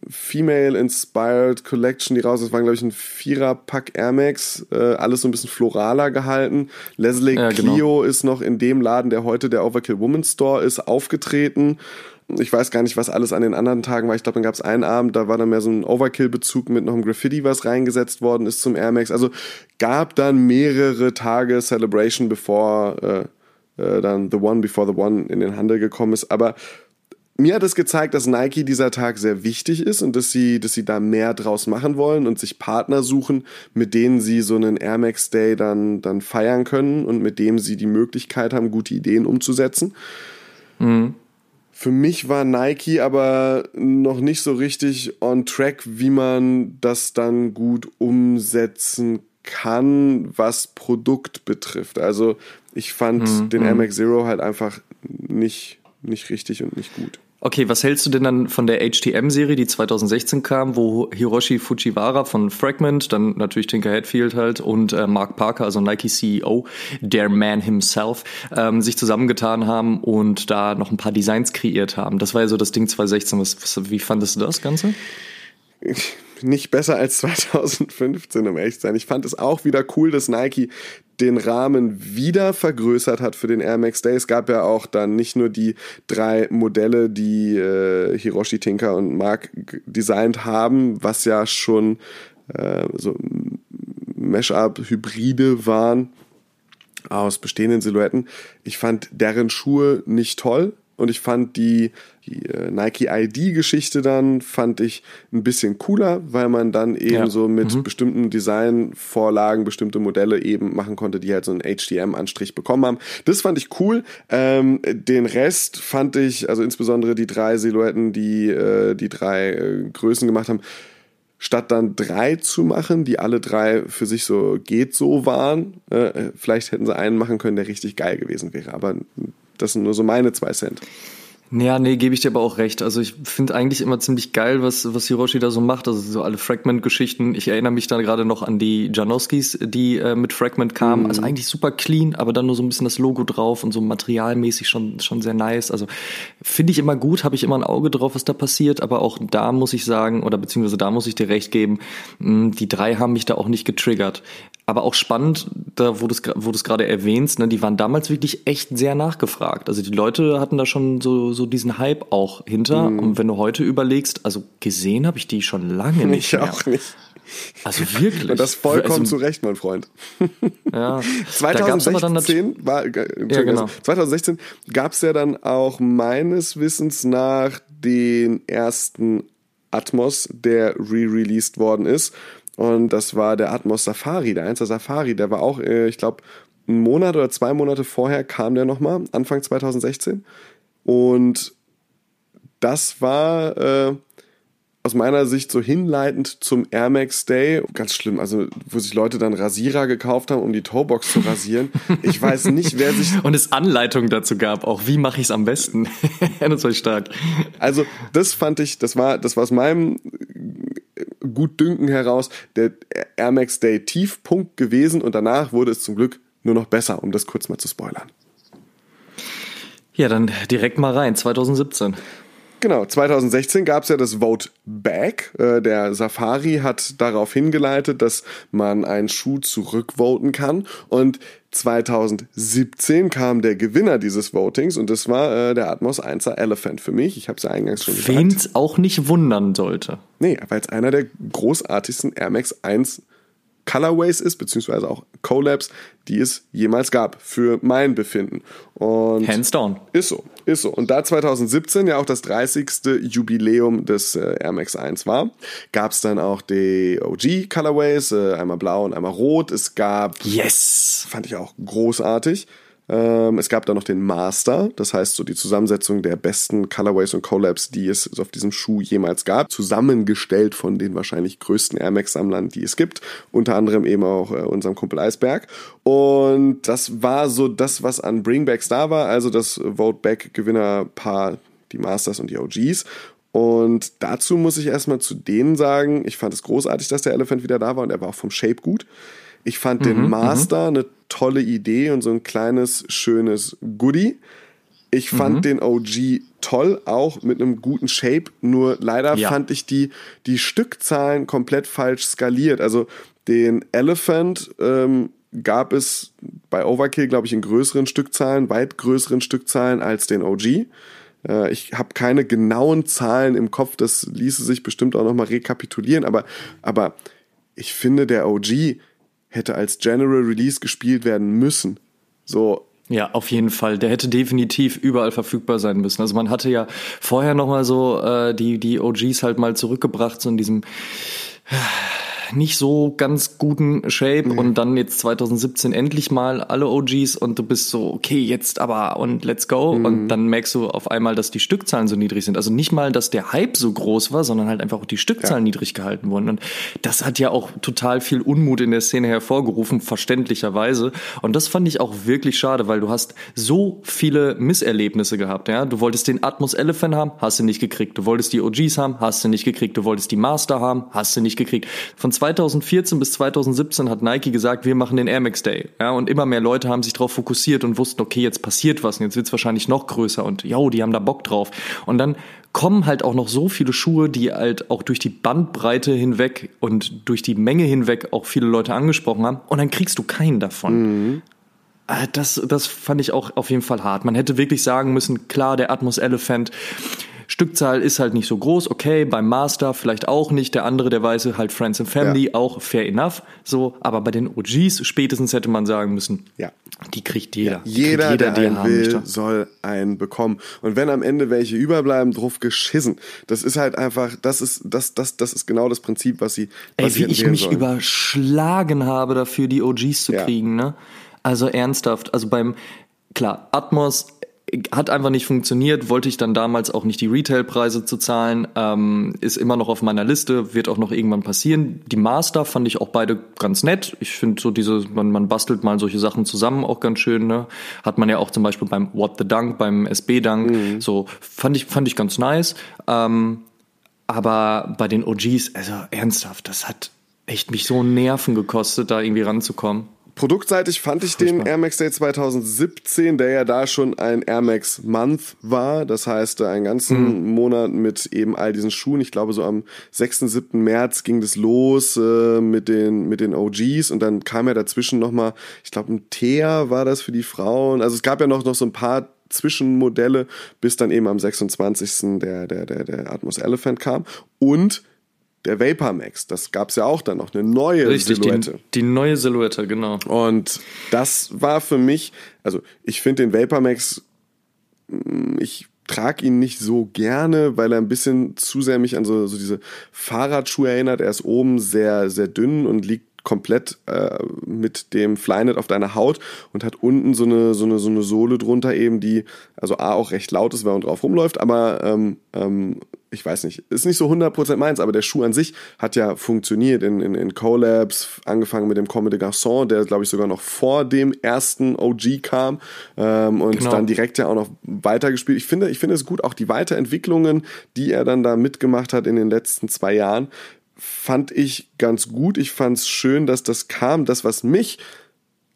Female-Inspired Collection, die raus ist. Das war, glaube ich, ein Vierer-Pack Air Max. Äh, alles so ein bisschen floraler gehalten. Leslie ja, genau. Clio ist noch in dem Laden, der heute der Overkill Woman Store ist, aufgetreten. Ich weiß gar nicht, was alles an den anderen Tagen war. Ich glaube, dann gab es einen Abend, da war dann mehr so ein Overkill-Bezug mit noch einem Graffiti, was reingesetzt worden ist zum Air Max. Also gab dann mehrere Tage Celebration, bevor äh, äh, dann The One Before the One in den Handel gekommen ist. Aber mir hat es gezeigt, dass Nike dieser Tag sehr wichtig ist und dass sie, dass sie da mehr draus machen wollen und sich Partner suchen, mit denen sie so einen Air Max Day dann, dann feiern können und mit dem sie die Möglichkeit haben, gute Ideen umzusetzen. Mhm. Für mich war Nike aber noch nicht so richtig on track, wie man das dann gut umsetzen kann, was Produkt betrifft. Also ich fand mhm. den Air mhm. Max Zero halt einfach nicht, nicht richtig und nicht gut. Okay, was hältst du denn dann von der HTM-Serie, die 2016 kam, wo Hiroshi Fujiwara von Fragment, dann natürlich Tinker Hatfield halt und äh, Mark Parker, also Nike CEO, der Man himself, ähm, sich zusammengetan haben und da noch ein paar Designs kreiert haben. Das war ja so das Ding 2016. Was, was, wie fandest du das Ganze? nicht besser als 2015, um ehrlich zu sein. Ich fand es auch wieder cool, dass Nike den Rahmen wieder vergrößert hat für den Air Max Day. Es gab ja auch dann nicht nur die drei Modelle, die äh, Hiroshi Tinker und Mark designt haben, was ja schon äh, so Mesh-Up-Hybride waren aus bestehenden Silhouetten. Ich fand deren Schuhe nicht toll und ich fand die, die äh, Nike ID-Geschichte dann, fand ich ein bisschen cooler, weil man dann eben ja. so mit mhm. bestimmten Designvorlagen bestimmte Modelle eben machen konnte, die halt so einen HDM-Anstrich bekommen haben. Das fand ich cool. Ähm, den Rest fand ich, also insbesondere die drei Silhouetten, die äh, die drei äh, Größen gemacht haben, statt dann drei zu machen, die alle drei für sich so geht so waren, äh, vielleicht hätten sie einen machen können, der richtig geil gewesen wäre. Aber das sind nur so meine zwei Cent. Ja, nee, gebe ich dir aber auch recht. Also ich finde eigentlich immer ziemlich geil, was, was Hiroshi da so macht. Also so alle Fragment-Geschichten. Ich erinnere mich da gerade noch an die Janowskis, die äh, mit Fragment kamen. Mhm. Also eigentlich super clean, aber dann nur so ein bisschen das Logo drauf und so materialmäßig schon, schon sehr nice. Also finde ich immer gut, habe ich immer ein Auge drauf, was da passiert. Aber auch da muss ich sagen, oder beziehungsweise da muss ich dir recht geben, mh, die drei haben mich da auch nicht getriggert. Aber auch spannend, da wo du es wo du's gerade erwähnst, ne, die waren damals wirklich echt sehr nachgefragt. Also die Leute hatten da schon so, so diesen Hype auch hinter. Mhm. Und wenn du heute überlegst, also gesehen habe ich die schon lange nicht. Ich mehr. auch nicht. Also wirklich. Und das vollkommen also, zu Recht, mein Freund. Ja. 2016 war, äh, ja, genau. 2016 gab es ja dann auch meines Wissens nach den ersten Atmos, der re-released worden ist. Und das war der Atmos Safari, der 1 Safari. Der war auch, äh, ich glaube, einen Monat oder zwei Monate vorher kam der nochmal, Anfang 2016. Und das war äh, aus meiner Sicht so hinleitend zum Air Max Day. Ganz schlimm, also wo sich Leute dann Rasierer gekauft haben, um die Toebox zu rasieren. Ich weiß nicht, wer sich... Und es Anleitungen dazu gab, auch wie mache ich es am besten. war stark. Also das fand ich, das war, das war aus meinem Gutdünken heraus der Air Max Day Tiefpunkt gewesen und danach wurde es zum Glück nur noch besser, um das kurz mal zu spoilern. Ja, dann direkt mal rein, 2017. Genau, 2016 gab es ja das Vote Back. Äh, der Safari hat darauf hingeleitet, dass man einen Schuh zurückvoten kann. Und 2017 kam der Gewinner dieses Votings und das war äh, der Atmos 1er Elephant für mich. Ich habe es ja eingangs schon gesagt. Wen es auch nicht wundern sollte. Nee, weil es einer der großartigsten Air Max 1 Colorways ist, beziehungsweise auch Collabs, die es jemals gab, für mein Befinden. Und Hands down. Ist so, ist so. Und da 2017 ja auch das 30. Jubiläum des äh, Air Max 1 war, gab es dann auch die OG Colorways, äh, einmal blau und einmal rot. Es gab, Yes! fand ich auch großartig, es gab dann noch den Master, das heißt so die Zusammensetzung der besten Colorways und Collabs, die es auf diesem Schuh jemals gab, zusammengestellt von den wahrscheinlich größten Air Max Sammlern, die es gibt, unter anderem eben auch äh, unserem Kumpel Eisberg. Und das war so das, was an Bringbacks da war, also das Vote Back Gewinnerpaar, die Masters und die OGs. Und dazu muss ich erstmal zu denen sagen, ich fand es großartig, dass der Elephant wieder da war und er war auch vom Shape gut. Ich fand den Master eine tolle Idee und so ein kleines, schönes Goodie. Ich fand den OG toll, auch mit einem guten Shape, nur leider Ja. fand ich die, die Stückzahlen komplett falsch skaliert. Also den Elephant ähm, gab es bei Overkill, glaube ich, in größeren Stückzahlen, weit größeren Stückzahlen als den OG. Äh, ich habe keine genauen Zahlen im Kopf, das ließe sich bestimmt auch nochmal rekapitulieren, aber, aber ich finde, der OG hätte als General Release gespielt werden müssen. So, Ja, auf jeden Fall. Der hätte definitiv überall verfügbar sein müssen. Also man hatte ja vorher noch mal so äh, die die OGs halt mal zurückgebracht so in diesem nicht so ganz guten Shape und dann jetzt 2017 endlich mal alle OGs und du bist so, okay, jetzt aber und let's go und dann merkst du auf einmal, dass die Stückzahlen so niedrig sind. Also nicht mal, dass der Hype so groß war, sondern halt einfach auch die Stückzahlen niedrig gehalten wurden und das hat ja auch total viel Unmut in der Szene hervorgerufen, verständlicherweise und das fand ich auch wirklich schade, weil du hast so viele Misserlebnisse gehabt, ja? Du wolltest den Atmos Elephant haben, hast du nicht gekriegt. Du wolltest die OGs haben, hast du nicht gekriegt. Du wolltest die Master haben, hast du nicht gekriegt. Von 2014 bis 2017 hat Nike gesagt, wir machen den Air Max Day. Ja, und immer mehr Leute haben sich darauf fokussiert und wussten, okay, jetzt passiert was und jetzt wird's wahrscheinlich noch größer und jo, die haben da Bock drauf. Und dann kommen halt auch noch so viele Schuhe, die halt auch durch die Bandbreite hinweg und durch die Menge hinweg auch viele Leute angesprochen haben und dann kriegst du keinen davon. Äh, Das, das fand ich auch auf jeden Fall hart. Man hätte wirklich sagen müssen, klar, der Atmos Elephant, Stückzahl ist halt nicht so groß, okay, beim Master vielleicht auch nicht, der andere, der weiße, halt Friends and Family, Ja. auch fair enough, so, aber bei den OGs spätestens hätte man sagen müssen, ja. die kriegt jeder. Die Jeder, kriegt der die einen will, möchte. soll einen bekommen. Und wenn am Ende welche überbleiben, drauf geschissen. Das ist halt einfach, das ist, das, das, das ist genau das Prinzip, was sie, was Ey, wie ich mich sollen. überschlagen habe dafür, die OGs zu Ja. kriegen, ne? Also ernsthaft. Also beim, klar, Atmos hat einfach nicht funktioniert, wollte ich dann damals auch nicht die Retailpreise zu zahlen, ähm, ist immer noch auf meiner Liste, wird auch noch irgendwann passieren. Die Master fand ich auch beide ganz nett. Ich finde so diese, man, man bastelt mal solche Sachen zusammen auch ganz schön, ne? Hat man ja auch zum Beispiel beim What the Dunk, beim SB Dunk, so fand ich, fand ich ganz nice. Ähm, aber bei den OGs, also ernsthaft, das hat echt mich so Nerven gekostet, da irgendwie ranzukommen. Produktseitig fand ich den Air Max Day 2017, der ja da schon ein Air Max Month war. Das heißt, einen ganzen Mhm. Monat mit eben all diesen Schuhen. Ich glaube, so am 6., 7. März ging das los äh, mit, den, mit den OGs und dann kam ja dazwischen nochmal, ich glaube, ein Thea war das für die Frauen. Also es gab ja noch, noch so ein paar Zwischenmodelle, bis dann eben am 26. der, der, der, der Atmos Elephant kam. Und der Vapor Max, das gab's ja auch dann noch, eine neue Richtig, die, Silhouette. die neue Silhouette, genau. Und das war für mich, also ich finde den Vapor Max, mm, ich trage ihn nicht so gerne, weil er ein bisschen zu sehr mich an so, so diese Fahrradschuhe erinnert. Er ist oben sehr, sehr dünn und liegt komplett äh, mit dem Flynet auf deiner Haut und hat unten so eine, so eine, so eine Sohle drunter eben, die also A auch recht laut ist, wenn man drauf rumläuft, aber ähm, ähm, ich weiß nicht, ist nicht so 100% meins, aber der Schuh an sich hat ja funktioniert in, in, in Collabs, angefangen mit dem Comme des Garçons, der glaube ich sogar noch vor dem ersten OG kam ähm, und Genau. dann direkt ja auch noch weitergespielt. Ich finde, ich finde es gut, auch die Weiterentwicklungen, die er dann da mitgemacht hat in den letzten zwei Jahren, fand ich ganz gut. Ich fand es schön, dass das kam. Das, was mich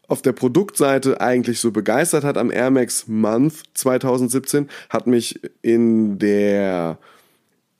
auf der Produktseite eigentlich so begeistert hat am Air Max Month 2017, hat mich in der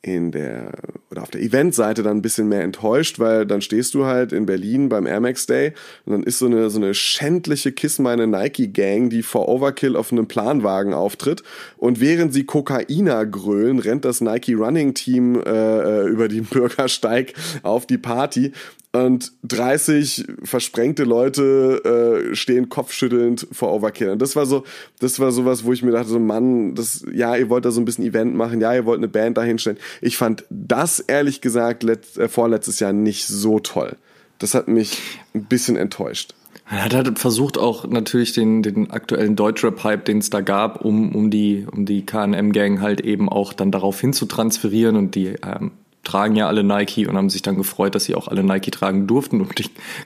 in der oder auf der Eventseite dann ein bisschen mehr enttäuscht, weil dann stehst du halt in Berlin beim Air Max Day und dann ist so eine so eine schändliche Kiss meine Nike Gang, die vor Overkill auf einem Planwagen auftritt und während sie Kokainer grölen, rennt das Nike Running Team äh, äh, über den Bürgersteig auf die Party. Und 30 versprengte Leute äh, stehen kopfschüttelnd vor Overkill. Und das war so, das war sowas, wo ich mir dachte, so Mann, das, ja, ihr wollt da so ein bisschen Event machen, ja, ihr wollt eine Band da hinstellen. Ich fand das ehrlich gesagt letzt, äh, vorletztes Jahr nicht so toll. Das hat mich ein bisschen enttäuscht. Er hat halt versucht auch natürlich den, den aktuellen Deutschrap-Hype, den es da gab, um, um die, um die KM-Gang halt eben auch dann darauf hin zu transferieren und die ähm, tragen ja alle Nike und haben sich dann gefreut, dass sie auch alle Nike tragen durften und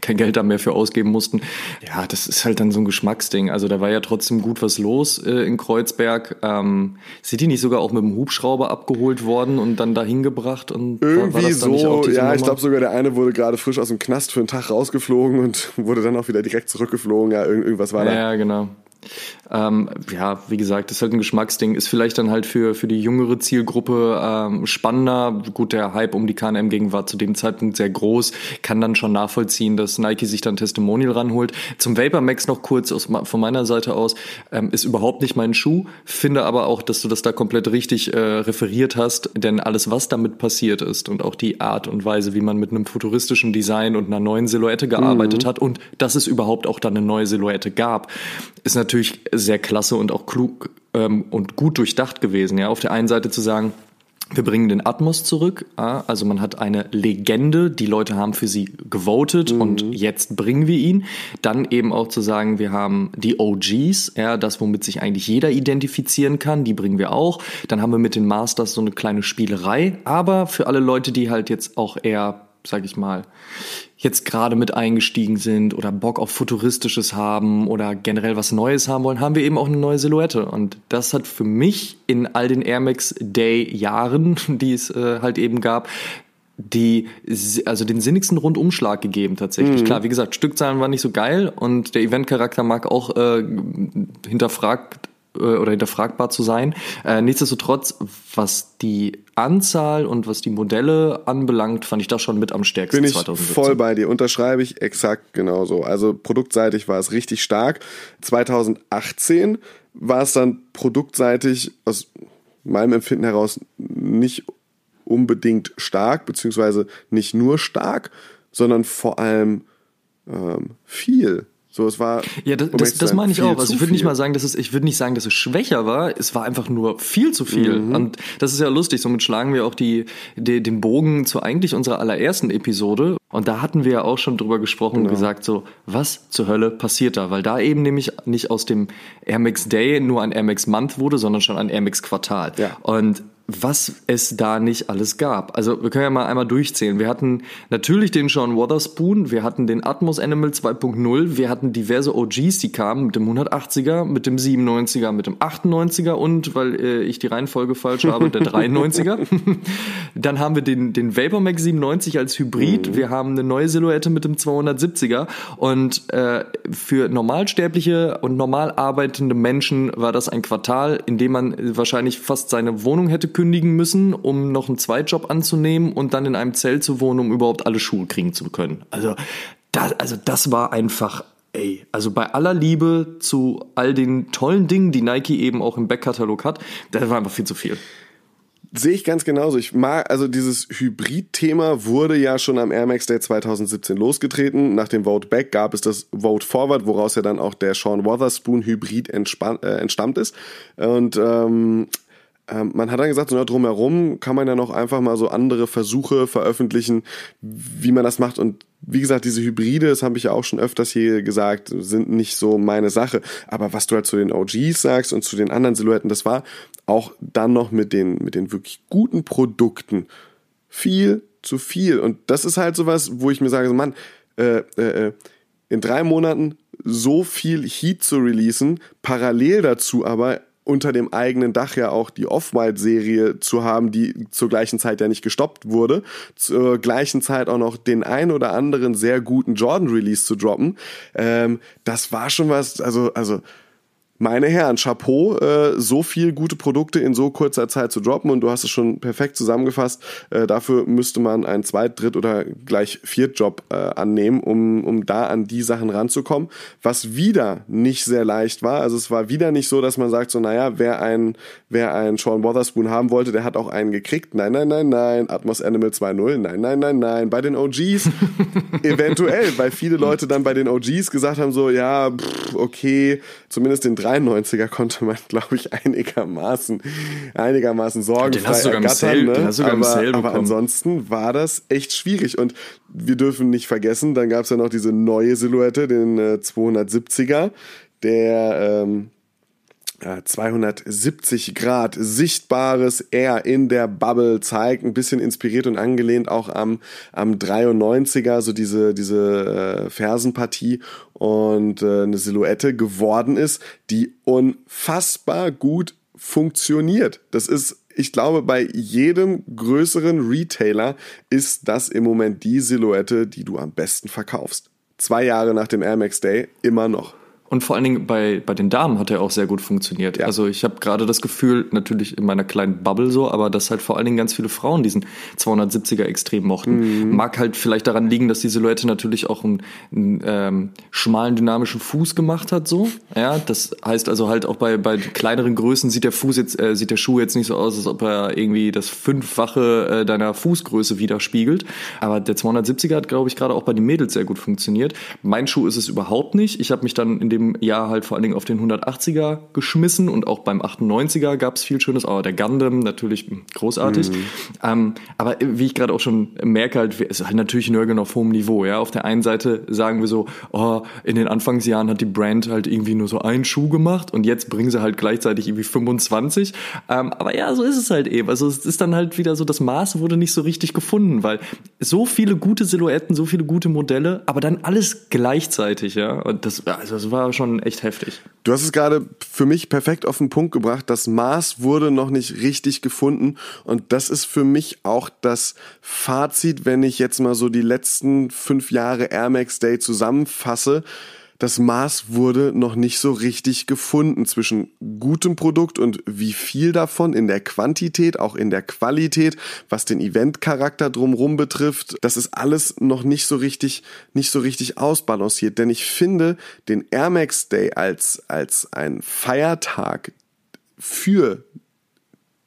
kein Geld da mehr für ausgeben mussten. Ja, das ist halt dann so ein Geschmacksding. Also da war ja trotzdem gut was los äh, in Kreuzberg. Ähm, sind die nicht sogar auch mit dem Hubschrauber abgeholt worden und dann dahin gebracht? Und Irgendwie war, war so, ja, Nummer? ich glaube sogar der eine wurde gerade frisch aus dem Knast für einen Tag rausgeflogen und wurde dann auch wieder direkt zurückgeflogen. Ja, irgendwas war ja, da. Ja, genau. Ähm, ja, wie gesagt, ist halt ein Geschmacksding. Ist vielleicht dann halt für, für die jüngere Zielgruppe ähm, spannender. Gut, der Hype um die KNM gegen war zu dem Zeitpunkt sehr groß. Kann dann schon nachvollziehen, dass Nike sich dann Testimonial ranholt. Zum Vapor Max noch kurz aus, von meiner Seite aus. Ähm, ist überhaupt nicht mein Schuh. Finde aber auch, dass du das da komplett richtig äh, referiert hast. Denn alles, was damit passiert ist und auch die Art und Weise, wie man mit einem futuristischen Design und einer neuen Silhouette gearbeitet mhm. hat und dass es überhaupt auch dann eine neue Silhouette gab, ist natürlich sehr klasse und auch klug ähm, und gut durchdacht gewesen. Ja, auf der einen Seite zu sagen, wir bringen den Atmos zurück. Also man hat eine Legende, die Leute haben für sie gewotet mhm. und jetzt bringen wir ihn. Dann eben auch zu sagen, wir haben die OGs, ja, das, womit sich eigentlich jeder identifizieren kann, die bringen wir auch. Dann haben wir mit den Masters so eine kleine Spielerei. Aber für alle Leute, die halt jetzt auch eher sag ich mal, jetzt gerade mit eingestiegen sind oder Bock auf Futuristisches haben oder generell was Neues haben wollen, haben wir eben auch eine neue Silhouette. Und das hat für mich in all den Air Max Day Jahren, die es äh, halt eben gab, die, also den sinnigsten Rundumschlag gegeben tatsächlich. Mhm. Klar, wie gesagt, Stückzahlen waren nicht so geil und der Eventcharakter mag auch äh, hinterfragt oder hinterfragbar zu sein. Äh, nichtsdestotrotz, was die Anzahl und was die Modelle anbelangt, fand ich das schon mit am stärksten Bin ich 2017. voll bei dir, unterschreibe ich exakt genauso. Also produktseitig war es richtig stark. 2018 war es dann produktseitig aus meinem Empfinden heraus nicht unbedingt stark, beziehungsweise nicht nur stark, sondern vor allem ähm, viel. So, es war. Ja, das, das, das meine ich auch. Also ich würde nicht mal sagen, dass es, ich würde nicht sagen, dass es schwächer war. Es war einfach nur viel zu viel. Mhm. Und das ist ja lustig. Somit schlagen wir auch die, die, den Bogen zu eigentlich unserer allerersten Episode. Und da hatten wir ja auch schon drüber gesprochen genau. und gesagt, so, was zur Hölle passiert da? Weil da eben nämlich nicht aus dem Air Max Day nur ein Air Max Month wurde, sondern schon ein Air Max Quartal. Ja. Und was es da nicht alles gab. Also wir können ja mal einmal durchzählen. Wir hatten natürlich den Sean Wotherspoon, wir hatten den Atmos Animal 2.0, wir hatten diverse OGs, die kamen mit dem 180er, mit dem 97er, mit dem 98er und, weil äh, ich die Reihenfolge falsch habe, der 93er. Dann haben wir den, den VaporMax 97 als Hybrid, mhm. wir haben eine neue Silhouette mit dem 270er und äh, für normalsterbliche und normal arbeitende Menschen war das ein Quartal, in dem man wahrscheinlich fast seine Wohnung hätte kündigen müssen, um noch einen Zweitjob anzunehmen und dann in einem Zelt zu wohnen, um überhaupt alle Schuhe kriegen zu können. Also das, also das war einfach Ey, also bei aller Liebe zu all den tollen Dingen, die Nike eben auch im Backkatalog hat, das war einfach viel zu viel. Sehe ich ganz genauso. Ich mag, also dieses Hybrid-Thema wurde ja schon am Air Max Day 2017 losgetreten. Nach dem Vote Back gab es das Vote Forward, woraus ja dann auch der Sean Wotherspoon Hybrid äh, entstammt ist. Und ähm, ähm, man hat dann gesagt, so, drumherum kann man ja noch einfach mal so andere Versuche veröffentlichen, wie man das macht. Und wie gesagt, diese Hybride, das habe ich ja auch schon öfters hier gesagt, sind nicht so meine Sache. Aber was du halt zu den OGs sagst und zu den anderen Silhouetten, das war auch dann noch mit den, mit den wirklich guten Produkten viel zu viel. Und das ist halt sowas, wo ich mir sage, so, Mann, äh, äh, äh in drei Monaten so viel Heat zu releasen, parallel dazu aber unter dem eigenen Dach ja auch die Off-White-Serie zu haben, die zur gleichen Zeit ja nicht gestoppt wurde, zur gleichen Zeit auch noch den ein oder anderen sehr guten Jordan-Release zu droppen, ähm, das war schon was, also, also meine Herren, Chapeau, äh, so viel gute Produkte in so kurzer Zeit zu droppen und du hast es schon perfekt zusammengefasst. Äh, dafür müsste man einen Zweit-, Dritt- oder gleich Viertjob äh, annehmen, um, um da an die Sachen ranzukommen. Was wieder nicht sehr leicht war. Also es war wieder nicht so, dass man sagt, so, naja, wer ein, wer einen Sean Wotherspoon haben wollte, der hat auch einen gekriegt. Nein, nein, nein, nein. Atmos Animal 2.0. Nein, nein, nein, nein. Bei den OGs eventuell, weil viele Leute dann bei den OGs gesagt haben, so, ja, pff, okay, zumindest den 93er konnte man, glaube ich, einigermaßen, einigermaßen sorgenfrei Den hast du sogar im ergattern. Sale- ne? den hast du sogar im aber, Sale aber ansonsten war das echt schwierig und wir dürfen nicht vergessen, dann gab es ja noch diese neue Silhouette, den äh, 270er, der ähm, 270 Grad sichtbares R in der Bubble zeigt, ein bisschen inspiriert und angelehnt auch am, am 93er, so diese, diese äh, Fersenpartie und äh, eine Silhouette geworden ist, die unfassbar gut funktioniert. Das ist ich glaube, bei jedem größeren Retailer ist das im Moment die Silhouette, die du am besten verkaufst. Zwei Jahre nach dem Air Max Day immer noch. Und vor allen Dingen bei, bei den Damen hat er auch sehr gut funktioniert. Ja. Also ich habe gerade das Gefühl, natürlich in meiner kleinen Bubble so, aber dass halt vor allen Dingen ganz viele Frauen diesen 270er extrem mochten. Mag halt vielleicht daran liegen, dass die Silhouette natürlich auch einen, einen ähm, schmalen, dynamischen Fuß gemacht hat. So, ja, das heißt also halt auch bei, bei kleineren Größen sieht der Fuß jetzt, äh, sieht der Schuh jetzt nicht so aus, als ob er irgendwie das fünffache äh, deiner Fußgröße widerspiegelt. Aber der 270er hat, glaube ich, gerade auch bei den Mädels sehr gut funktioniert. Mein Schuh ist es überhaupt nicht. Ich habe mich dann in dem Jahr halt vor allen Dingen auf den 180er geschmissen und auch beim 98er gab es viel Schönes. Aber der Gundam natürlich mh, großartig. Ähm, aber wie ich gerade auch schon merke, halt, ist halt natürlich Nörgeln auf hohem Niveau. Ja, auf der einen Seite sagen wir so, oh, in den Anfangsjahren hat die Brand halt irgendwie nur so einen Schuh gemacht und jetzt bringen sie halt gleichzeitig irgendwie 25. Ähm, aber ja, so ist es halt eben. Also es ist dann halt wieder so, das Maß wurde nicht so richtig gefunden, weil so viele gute Silhouetten, so viele gute Modelle, aber dann alles gleichzeitig, ja. Und das, also das war schon echt heftig. Du hast es gerade für mich perfekt auf den Punkt gebracht. Das Maß wurde noch nicht richtig gefunden. Und das ist für mich auch das Fazit, wenn ich jetzt mal so die letzten fünf Jahre Air Max Day zusammenfasse. Das Maß wurde noch nicht so richtig gefunden zwischen gutem Produkt und wie viel davon in der Quantität, auch in der Qualität, was den Eventcharakter drumherum betrifft. Das ist alles noch nicht so richtig, nicht so richtig ausbalanciert. Denn ich finde den Air Max Day als, als ein Feiertag für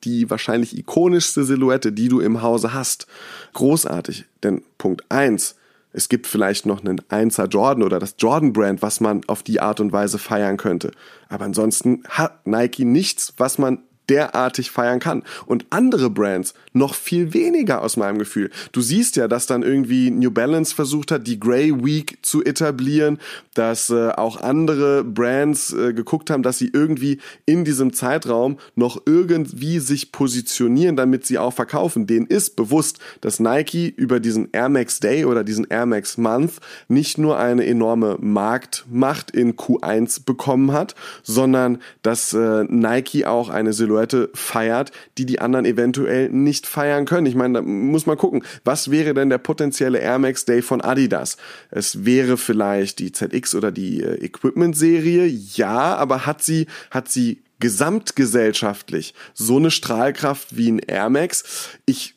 die wahrscheinlich ikonischste Silhouette, die du im Hause hast. Großartig. Denn Punkt eins es gibt vielleicht noch einen 1er Jordan oder das Jordan Brand, was man auf die Art und Weise feiern könnte. Aber ansonsten hat Nike nichts, was man derartig feiern kann. Und andere Brands noch viel weniger aus meinem Gefühl. Du siehst ja, dass dann irgendwie New Balance versucht hat, die Grey Week zu etablieren, dass äh, auch andere Brands äh, geguckt haben, dass sie irgendwie in diesem Zeitraum noch irgendwie sich positionieren, damit sie auch verkaufen. Denen ist bewusst, dass Nike über diesen Air Max Day oder diesen Air Max Month nicht nur eine enorme Marktmacht in Q1 bekommen hat, sondern dass äh, Nike auch eine Silhouette feiert, die die anderen eventuell nicht feiern können. Ich meine, da muss man gucken, was wäre denn der potenzielle Air Max Day von Adidas? Es wäre vielleicht die ZX oder die äh, Equipment Serie, ja, aber hat sie hat sie gesamtgesellschaftlich so eine Strahlkraft wie ein Air Max? Ich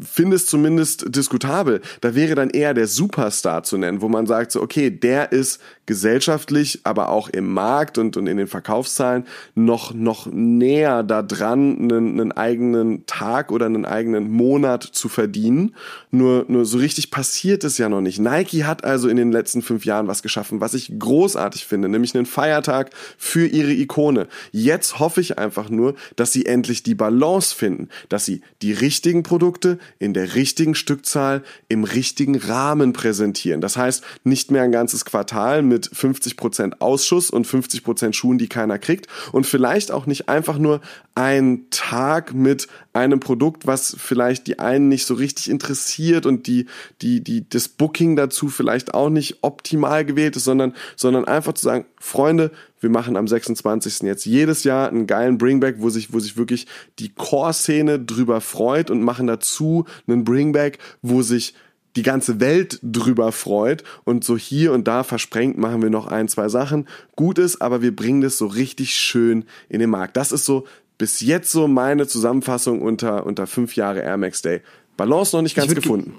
finde es zumindest diskutabel. Da wäre dann eher der Superstar zu nennen, wo man sagt so, okay, der ist gesellschaftlich, aber auch im Markt und, und in den Verkaufszahlen noch, noch näher da dran, einen, einen eigenen Tag oder einen eigenen Monat zu verdienen. Nur, nur so richtig passiert es ja noch nicht. Nike hat also in den letzten fünf Jahren was geschaffen, was ich großartig finde, nämlich einen Feiertag für ihre Ikone. Jetzt hoffe ich einfach nur, dass sie endlich die Balance finden, dass sie die richtigen Produkte in der richtigen Stückzahl im richtigen Rahmen präsentieren. Das heißt, nicht mehr ein ganzes Quartal mit 50% Ausschuss und 50% Schuhen, die keiner kriegt und vielleicht auch nicht einfach nur ein Tag mit einem Produkt, was vielleicht die einen nicht so richtig interessiert und die, die, die, das Booking dazu vielleicht auch nicht optimal gewählt ist, sondern, sondern einfach zu sagen, Freunde, wir machen am 26. jetzt jedes Jahr einen geilen Bringback, wo sich, wo sich wirklich die Core-Szene drüber freut und machen dazu einen Bringback, wo sich die ganze Welt drüber freut und so hier und da versprengt machen wir noch ein, zwei Sachen. Gut ist, aber wir bringen das so richtig schön in den Markt. Das ist so bis jetzt so meine Zusammenfassung unter, unter fünf Jahre Air Max Day. Balance noch nicht ganz gefunden.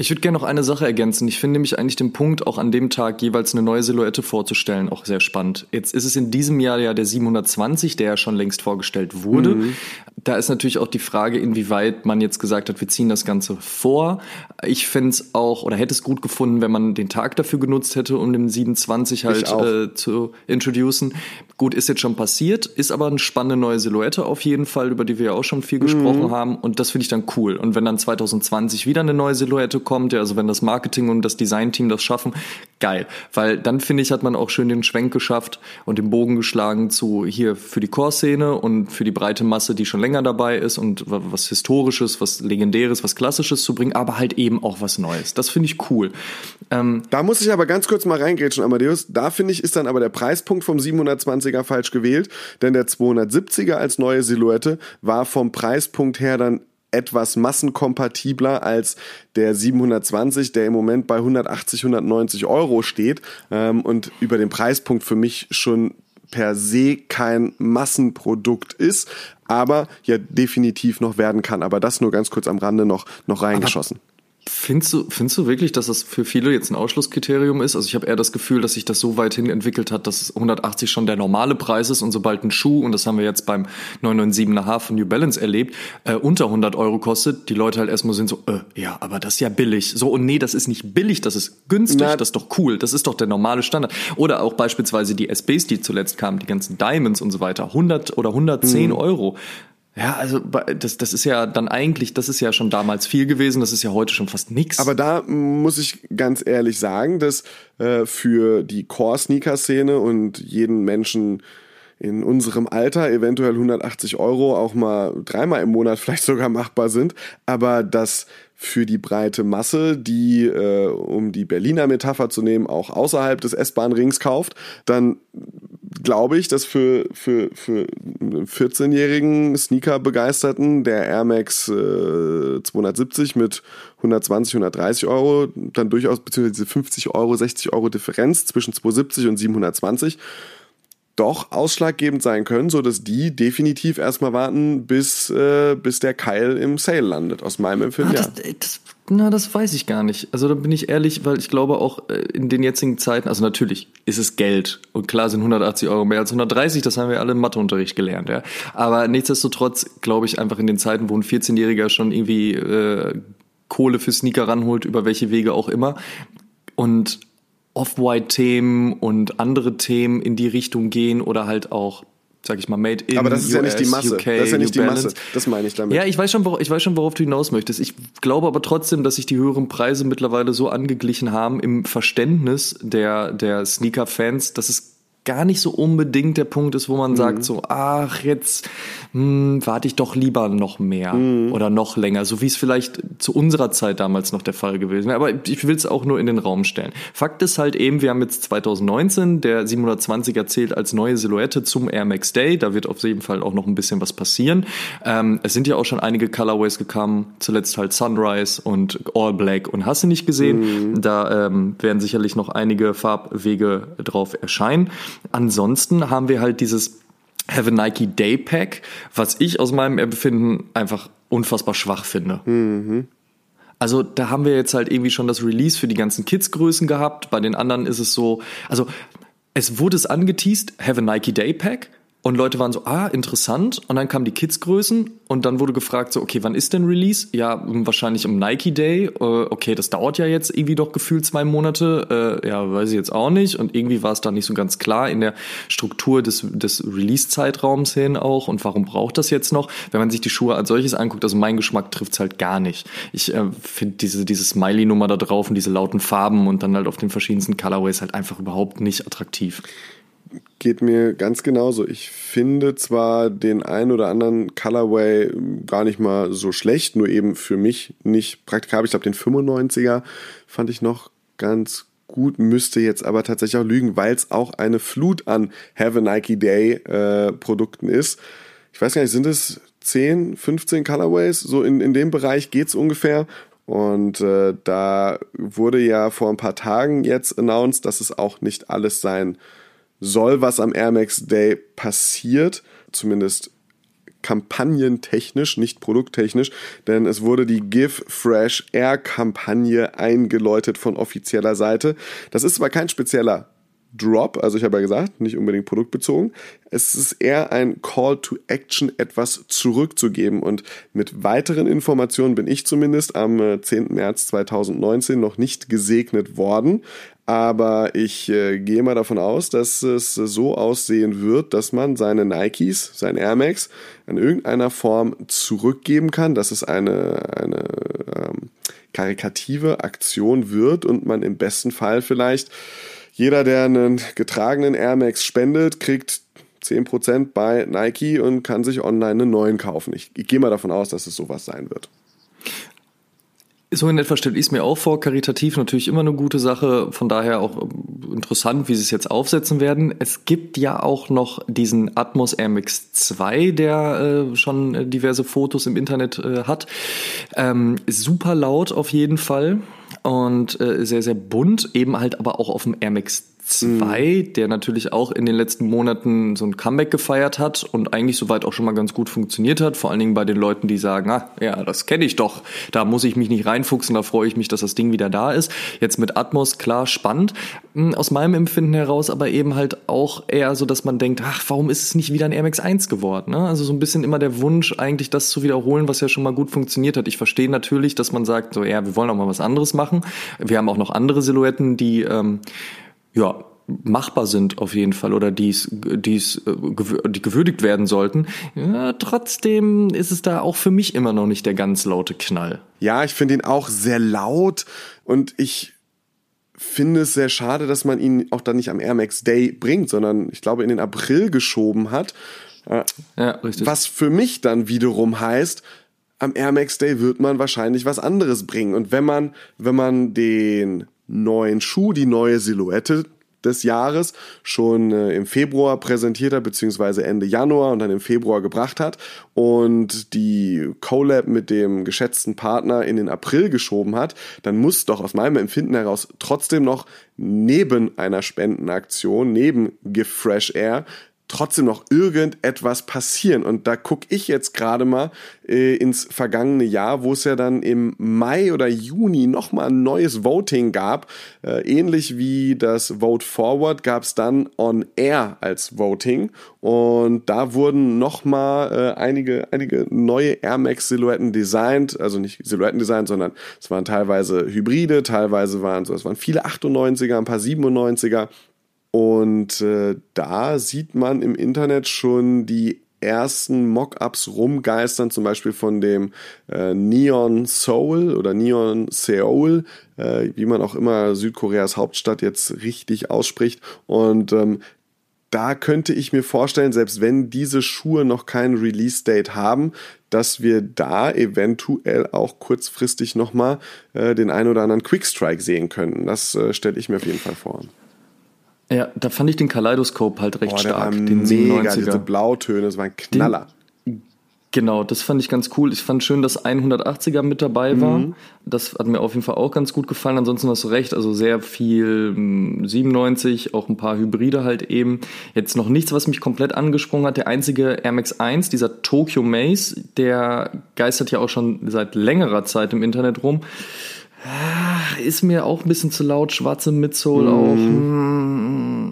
Ich würde gerne noch eine Sache ergänzen. Ich finde nämlich eigentlich den Punkt, auch an dem Tag jeweils eine neue Silhouette vorzustellen, auch sehr spannend. Jetzt ist es in diesem Jahr ja der 720, der ja schon längst vorgestellt wurde. Mhm. Da ist natürlich auch die Frage, inwieweit man jetzt gesagt hat, wir ziehen das Ganze vor. Ich fände es auch oder hätte es gut gefunden, wenn man den Tag dafür genutzt hätte, um den 720 halt äh, zu introducen. Gut, ist jetzt schon passiert, ist aber eine spannende neue Silhouette auf jeden Fall, über die wir ja auch schon viel gesprochen mhm. haben. Und das finde ich dann cool. Und wenn dann 2020 wieder eine neue Silhouette kommt, ja, also wenn das Marketing und das Designteam das schaffen, geil. Weil dann finde ich, hat man auch schön den Schwenk geschafft und den Bogen geschlagen zu hier für die Core-Szene und für die breite Masse, die schon länger dabei ist und was Historisches, was Legendäres, was Klassisches zu bringen, aber halt eben auch was Neues. Das finde ich cool. Ähm, da muss ich aber ganz kurz mal reingrätschen, Amadeus. Da finde ich, ist dann aber der Preispunkt vom 720 250er falsch gewählt, denn der 270er als neue Silhouette war vom Preispunkt her dann etwas massenkompatibler als der 720, der im Moment bei 180, 190 Euro steht ähm, und über den Preispunkt für mich schon per se kein Massenprodukt ist, aber ja definitiv noch werden kann. Aber das nur ganz kurz am Rande noch, noch reingeschossen. Aber Findest du, findest du wirklich, dass das für viele jetzt ein Ausschlusskriterium ist? Also ich habe eher das Gefühl, dass sich das so weit hin entwickelt hat, dass 180 schon der normale Preis ist und sobald ein Schuh, und das haben wir jetzt beim 997er von New Balance erlebt, äh, unter 100 Euro kostet, die Leute halt erstmal sind so, äh, ja, aber das ist ja billig. So, und nee, das ist nicht billig, das ist günstig, Na, das ist doch cool, das ist doch der normale Standard. Oder auch beispielsweise die SBs, die zuletzt kamen, die ganzen Diamonds und so weiter, 100 oder 110 mhm. Euro. Ja, also das, das ist ja dann eigentlich, das ist ja schon damals viel gewesen, das ist ja heute schon fast nichts. Aber da muss ich ganz ehrlich sagen, dass äh, für die Core-Sneaker-Szene und jeden Menschen in unserem Alter eventuell 180 Euro auch mal dreimal im Monat vielleicht sogar machbar sind, aber dass für die breite Masse, die, äh, um die Berliner Metapher zu nehmen, auch außerhalb des S-Bahn-Rings kauft, dann glaube ich, dass für, für, für einen 14-jährigen Sneaker-Begeisterten der Air Max äh, 270 mit 120, 130 Euro dann durchaus, beziehungsweise diese 50 Euro, 60 Euro Differenz zwischen 270 und 720 doch ausschlaggebend sein können, so dass die definitiv erstmal warten, bis, äh, bis der Keil im Sale landet, aus meinem Empfinden. Ah, das, das, na, das weiß ich gar nicht. Also da bin ich ehrlich, weil ich glaube auch äh, in den jetzigen Zeiten, also natürlich ist es Geld und klar sind 180 Euro mehr als 130, das haben wir alle im Matheunterricht gelernt, ja. Aber nichtsdestotrotz glaube ich einfach in den Zeiten, wo ein 14-Jähriger schon irgendwie äh, Kohle für Sneaker ranholt, über welche Wege auch immer. Und Off-White-Themen und andere Themen in die Richtung gehen oder halt auch sag ich mal, made in Aber das ist US, ja nicht die Masse. UK, das ist ja nicht New die Balance. Masse. Das meine ich damit. Ja, ich weiß schon, worauf, ich weiß schon, worauf du hinaus möchtest. Ich glaube aber trotzdem, dass sich die höheren Preise mittlerweile so angeglichen haben im Verständnis der, der Sneaker-Fans, dass es gar nicht so unbedingt der Punkt ist, wo man mhm. sagt so, ach, jetzt hm, warte ich doch lieber noch mehr mhm. oder noch länger, so wie es vielleicht zu unserer Zeit damals noch der Fall gewesen wäre. Aber ich will es auch nur in den Raum stellen. Fakt ist halt eben, wir haben jetzt 2019, der 720er zählt als neue Silhouette zum Air Max Day. Da wird auf jeden Fall auch noch ein bisschen was passieren. Ähm, es sind ja auch schon einige Colorways gekommen, zuletzt halt Sunrise und All Black und hast du nicht gesehen. Mhm. Da ähm, werden sicherlich noch einige Farbwege drauf erscheinen. Ansonsten haben wir halt dieses Have a Nike Day Pack, was ich aus meinem Empfinden einfach unfassbar schwach finde. Mhm. Also da haben wir jetzt halt irgendwie schon das Release für die ganzen Kids-Größen gehabt. Bei den anderen ist es so, also es wurde es angeteased, Have a Nike Day Pack. Und Leute waren so, ah, interessant. Und dann kamen die Kids-Größen und dann wurde gefragt, so, okay, wann ist denn Release? Ja, wahrscheinlich am Nike Day. Äh, okay, das dauert ja jetzt irgendwie doch gefühlt zwei Monate. Äh, ja, weiß ich jetzt auch nicht. Und irgendwie war es da nicht so ganz klar in der Struktur des, des Release-Zeitraums hin auch. Und warum braucht das jetzt noch? Wenn man sich die Schuhe als solches anguckt, also mein Geschmack trifft's halt gar nicht. Ich äh, finde diese, diese Smiley-Nummer da drauf und diese lauten Farben und dann halt auf den verschiedensten Colorways halt einfach überhaupt nicht attraktiv geht mir ganz genauso. Ich finde zwar den ein oder anderen Colorway gar nicht mal so schlecht, nur eben für mich nicht praktikabel. Ich glaube, den 95er fand ich noch ganz gut, müsste jetzt aber tatsächlich auch lügen, weil es auch eine Flut an Have a Nike Day äh, Produkten ist. Ich weiß gar nicht, sind es 10, 15 Colorways? So in, in dem Bereich geht's ungefähr. Und äh, da wurde ja vor ein paar Tagen jetzt announced, dass es auch nicht alles sein soll, was am Air Max Day passiert. Zumindest kampagnentechnisch, nicht produkttechnisch, denn es wurde die Give Fresh Air Kampagne eingeläutet von offizieller Seite. Das ist zwar kein spezieller Drop, also ich habe ja gesagt, nicht unbedingt produktbezogen. Es ist eher ein Call to Action, etwas zurückzugeben. Und mit weiteren Informationen bin ich zumindest am 10. Äh, März 2019 noch nicht gesegnet worden. Aber ich äh, gehe mal davon aus, dass es so aussehen wird, dass man seine Nikes, sein Air Max, in irgendeiner Form zurückgeben kann, dass es eine, eine ähm, karikative Aktion wird und man im besten Fall vielleicht jeder, der einen getragenen Air Max spendet, kriegt 10% bei Nike und kann sich online einen neuen kaufen. Ich, ich gehe mal davon aus, dass es sowas sein wird. So in etwa stelle ich es mir auch vor. Karitativ natürlich immer eine gute Sache. Von daher auch ähm, interessant, wie sie es jetzt aufsetzen werden. Es gibt ja auch noch diesen Atmos Air Max 2, der äh, schon diverse Fotos im Internet äh, hat. Ähm, super laut auf jeden Fall und äh, sehr, sehr bunt. Eben halt aber auch auf dem Air Max 2, mhm. der natürlich auch in den letzten Monaten so ein Comeback gefeiert hat und eigentlich soweit auch schon mal ganz gut funktioniert hat. Vor allen Dingen bei den Leuten, die sagen, ah, ja, das kenne ich doch. Da muss ich mich nicht reinfuchsen, da freue ich mich, dass das Ding wieder da ist. Jetzt mit Atmos, klar, spannend. Hm, aus meinem Empfinden heraus aber eben halt auch eher so, dass man denkt, ach, warum ist es nicht wieder ein Air Max 1 geworden? Ne? Also so ein bisschen immer der Wunsch, eigentlich das zu wiederholen, was ja schon mal gut funktioniert hat. Ich verstehe natürlich, dass man sagt, so, ja, wir wollen auch mal was anderes machen. Wir haben auch noch andere Silhouetten, die ähm, ja, machbar sind auf jeden Fall oder dies, dies, äh, die gewürdigt werden sollten. Ja, trotzdem ist es da auch für mich immer noch nicht der ganz laute Knall. Ja, ich finde ihn auch sehr laut und ich finde es sehr schade, dass man ihn auch dann nicht am Air Max Day bringt, sondern ich glaube in den April geschoben hat. Ja, richtig. Was für mich dann wiederum heißt, am Air Max Day wird man wahrscheinlich was anderes bringen. Und wenn man, wenn man den neuen Schuh, die neue Silhouette des Jahres schon äh, im Februar präsentiert hat, beziehungsweise Ende Januar und dann im Februar gebracht hat und die Collab mit dem geschätzten Partner in den April geschoben hat, dann muss doch aus meinem Empfinden heraus trotzdem noch neben einer Spendenaktion, neben Give Fresh Air, trotzdem noch irgendetwas passieren. Und da gucke ich jetzt gerade mal äh, ins vergangene Jahr, wo es ja dann im Mai oder Juni nochmal ein neues Voting gab. Äh, ähnlich wie das Vote Forward gab es dann On Air als Voting. Und da wurden nochmal äh, einige, einige neue Air Max Silhouetten designt. Also nicht Silhouetten designt, sondern es waren teilweise Hybride, teilweise waren so, es waren viele 98er, ein paar 97er. Und äh, da sieht man im Internet schon die ersten Mockups rumgeistern, zum Beispiel von dem äh, Neon Seoul oder Neon Seoul, äh, wie man auch immer Südkoreas Hauptstadt jetzt richtig ausspricht. Und ähm, da könnte ich mir vorstellen, selbst wenn diese Schuhe noch kein Release-Date haben, dass wir da eventuell auch kurzfristig nochmal äh, den ein oder anderen Quickstrike sehen könnten. Das äh, stelle ich mir auf jeden Fall vor. Ja, da fand ich den Kaleidoskop halt recht Boah, stark. den mega, 97er. diese Blautöne, das war ein Knaller. Den, genau, das fand ich ganz cool. Ich fand schön, dass 180er mit dabei war. Mhm. Das hat mir auf jeden Fall auch ganz gut gefallen. Ansonsten hast du recht, also sehr viel 97, hm, auch ein paar Hybride halt eben. Jetzt noch nichts, was mich komplett angesprungen hat. Der einzige Air Max 1, dieser Tokyo Maze, der geistert ja auch schon seit längerer Zeit im Internet rum. Ah, ist mir auch ein bisschen zu laut, schwarze Midsole mm. auch. Hm,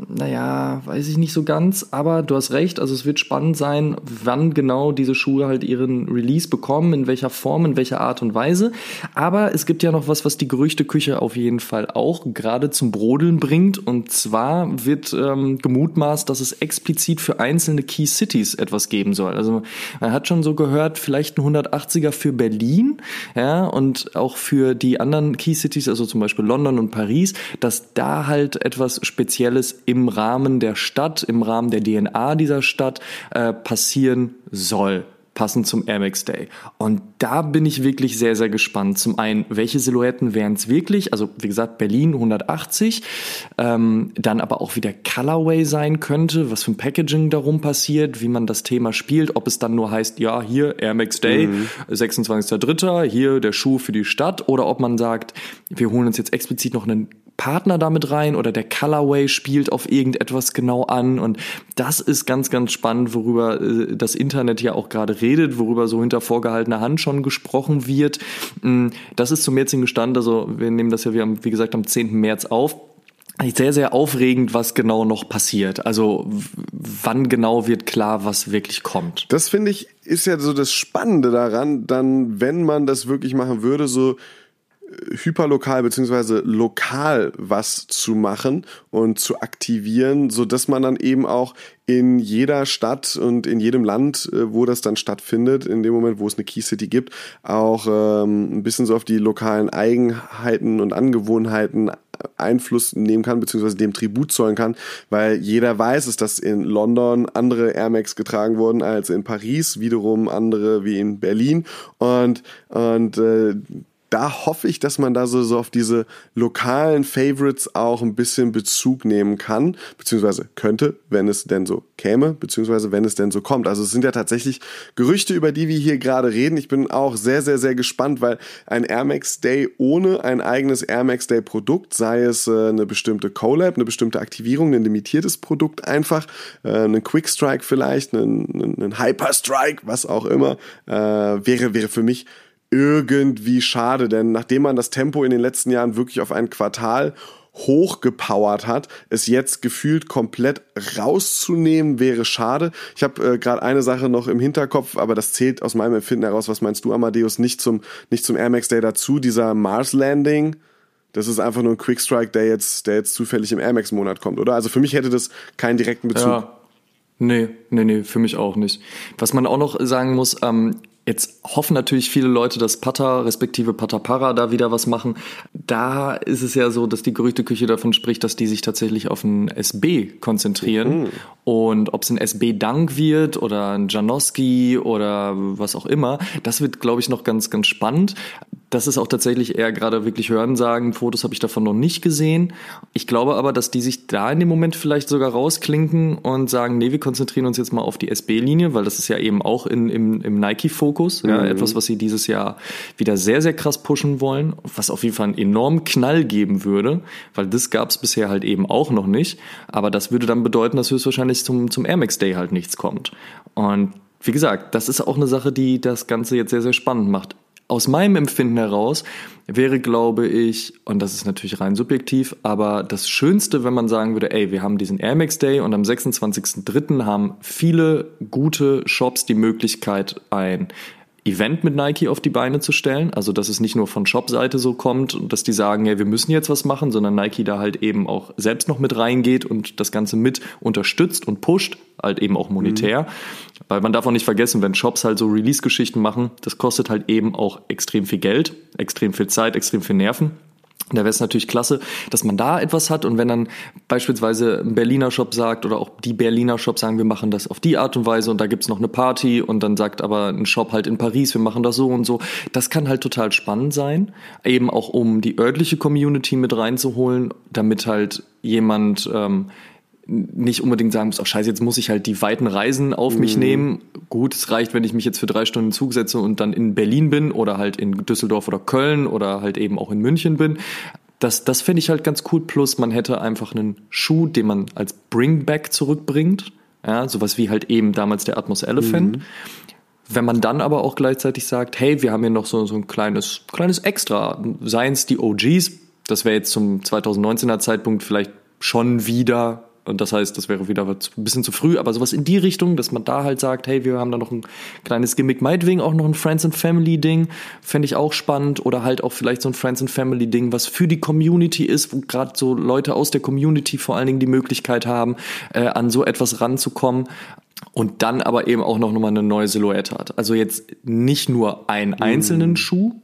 naja, weiß ich nicht so ganz, aber du hast recht, also es wird spannend sein, wann genau diese Schuhe halt ihren Release bekommen, in welcher Form, in welcher Art und Weise. Aber es gibt ja noch was, was die Gerüchteküche auf jeden Fall auch gerade zum Brodeln bringt. Und zwar wird ähm, gemutmaßt, dass es explizit für einzelne Key Cities etwas geben soll. Also man hat schon so gehört, vielleicht ein 180er für Berlin, ja, und auch für die anderen Key Cities, also zum Beispiel London und Paris, dass da halt etwas Spezielles im Rahmen der Stadt, im Rahmen der DNA dieser Stadt äh, passieren soll. passend zum Air Max Day. Und da bin ich wirklich sehr, sehr gespannt. Zum einen, welche Silhouetten wären es wirklich? Also wie gesagt, Berlin 180, ähm, dann aber auch wie der Colorway sein könnte, was für ein Packaging darum passiert, wie man das Thema spielt, ob es dann nur heißt, ja, hier Air Max Day, mhm. 26.03., hier der Schuh für die Stadt, oder ob man sagt, wir holen uns jetzt explizit noch einen Partner damit rein oder der Colorway spielt auf irgendetwas genau an und das ist ganz, ganz spannend, worüber äh, das Internet ja auch gerade redet, worüber so hinter vorgehaltener Hand schon gesprochen wird. Mm, das ist zum jetzigen Stand, also wir nehmen das ja, wie, wie gesagt, am 10. März auf sehr, sehr aufregend, was genau noch passiert. Also wann genau wird klar, was wirklich kommt. Das finde ich ist ja so das Spannende daran, dann, wenn man das wirklich machen würde, so hyperlokal beziehungsweise lokal was zu machen und zu aktivieren, so dass man dann eben auch in jeder Stadt und in jedem Land, äh, wo das dann stattfindet, in dem Moment, wo es eine Key City gibt, auch ähm, ein bisschen so auf die lokalen Eigenheiten und Angewohnheiten Einfluss nehmen kann, beziehungsweise dem Tribut zollen kann, weil jeder weiß es, dass in London andere Air Max getragen wurden als in Paris, wiederum andere wie in Berlin. Und, und äh, da hoffe ich, dass man da so, so auf diese lokalen Favorites auch ein bisschen Bezug nehmen kann, beziehungsweise könnte, wenn es denn so käme, beziehungsweise wenn es denn so kommt. Also es sind ja tatsächlich Gerüchte, über die wir hier gerade reden. Ich bin auch sehr, sehr, sehr gespannt, weil ein Air Max Day ohne ein eigenes Air Max Day Produkt, sei es äh, eine bestimmte Collab, eine bestimmte Aktivierung, ein limitiertes Produkt einfach, äh, einen Quick Strike vielleicht, einen, einen Hyper Strike, was auch immer, äh, wäre, wäre für mich irgendwie schade, denn nachdem man das Tempo in den letzten Jahren wirklich auf ein Quartal hochgepowert hat, es jetzt gefühlt komplett rauszunehmen, wäre schade. Ich habe äh, gerade eine Sache noch im Hinterkopf, aber das zählt aus meinem Empfinden heraus. Was meinst du, Amadeus? Nicht zum, nicht zum Air Max Day dazu, dieser Mars Landing. Das ist einfach nur ein Quick Strike, der jetzt, der jetzt zufällig im Air Max Monat kommt, oder? Also für mich hätte das keinen direkten Bezug. Ja. Nee, nee, nee, für mich auch nicht. Was man auch noch sagen muss, ähm, Jetzt hoffen natürlich viele Leute, dass Pata respektive Patapara da wieder was machen. Da ist es ja so, dass die Gerüchteküche davon spricht, dass die sich tatsächlich auf ein SB konzentrieren. Mhm. Und ob es ein SB Dank wird oder ein Janowski oder was auch immer, das wird, glaube ich, noch ganz, ganz spannend. Das ist auch tatsächlich eher gerade wirklich Hörensagen. Fotos habe ich davon noch nicht gesehen. Ich glaube aber, dass die sich da in dem Moment vielleicht sogar rausklinken und sagen, nee, wir konzentrieren uns jetzt mal auf die SB-Linie, weil das ist ja eben auch in, im, im Nike-Fokus. Ja, mhm. Etwas, was sie dieses Jahr wieder sehr, sehr krass pushen wollen, was auf jeden Fall einen enormen Knall geben würde, weil das gab es bisher halt eben auch noch nicht. Aber das würde dann bedeuten, dass höchstwahrscheinlich zum, zum Air Max Day halt nichts kommt. Und wie gesagt, das ist auch eine Sache, die das Ganze jetzt sehr, sehr spannend macht aus meinem Empfinden heraus wäre, glaube ich, und das ist natürlich rein subjektiv, aber das Schönste, wenn man sagen würde, ey, wir haben diesen Air Max Day und am 26.03. haben viele gute Shops die Möglichkeit, ein Event mit Nike auf die Beine zu stellen. Also, dass es nicht nur von Shop-Seite so kommt und dass die sagen, ja, wir müssen jetzt was machen, sondern Nike da halt eben auch selbst noch mit reingeht und das Ganze mit unterstützt und pusht, halt eben auch monetär. Mhm. Weil man darf auch nicht vergessen, wenn Shops halt so Release-Geschichten machen, das kostet halt eben auch extrem viel Geld, extrem viel Zeit, extrem viel Nerven. Da wäre es natürlich klasse, dass man da etwas hat und wenn dann beispielsweise ein Berliner Shop sagt oder auch die Berliner Shop sagen, wir machen das auf die Art und Weise und da gibt's noch eine Party und dann sagt aber ein Shop halt in Paris, wir machen das so und so. Das kann halt total spannend sein, eben auch um die örtliche Community mit reinzuholen, damit halt jemand ähm, nicht unbedingt sagen muss, ach scheiße, jetzt muss ich halt die weiten Reisen auf mich mhm. nehmen. Gut, es reicht, wenn ich mich jetzt für drei Stunden Zug setze und dann in Berlin bin oder halt in Düsseldorf oder Köln oder halt eben auch in München bin. Das, das finde ich halt ganz cool. Plus man hätte einfach einen Schuh, den man als Bringback zurückbringt. Ja, sowas wie halt eben damals der Atmos Elephant. Mhm. Wenn man dann aber auch gleichzeitig sagt, hey, wir haben hier noch so, so ein kleines, kleines Extra, seien es die OGs, das wäre jetzt zum 2019er Zeitpunkt vielleicht schon wieder und das heißt, das wäre wieder ein bisschen zu früh, aber sowas in die Richtung, dass man da halt sagt, hey, wir haben da noch ein kleines Gimmick, meinetwegen auch noch ein Friends and Family Ding, fände ich auch spannend oder halt auch vielleicht so ein Friends and Family Ding, was für die Community ist, wo gerade so Leute aus der Community vor allen Dingen die Möglichkeit haben, äh, an so etwas ranzukommen und dann aber eben auch noch mal eine neue Silhouette hat. Also jetzt nicht nur einen einzelnen mhm. Schuh,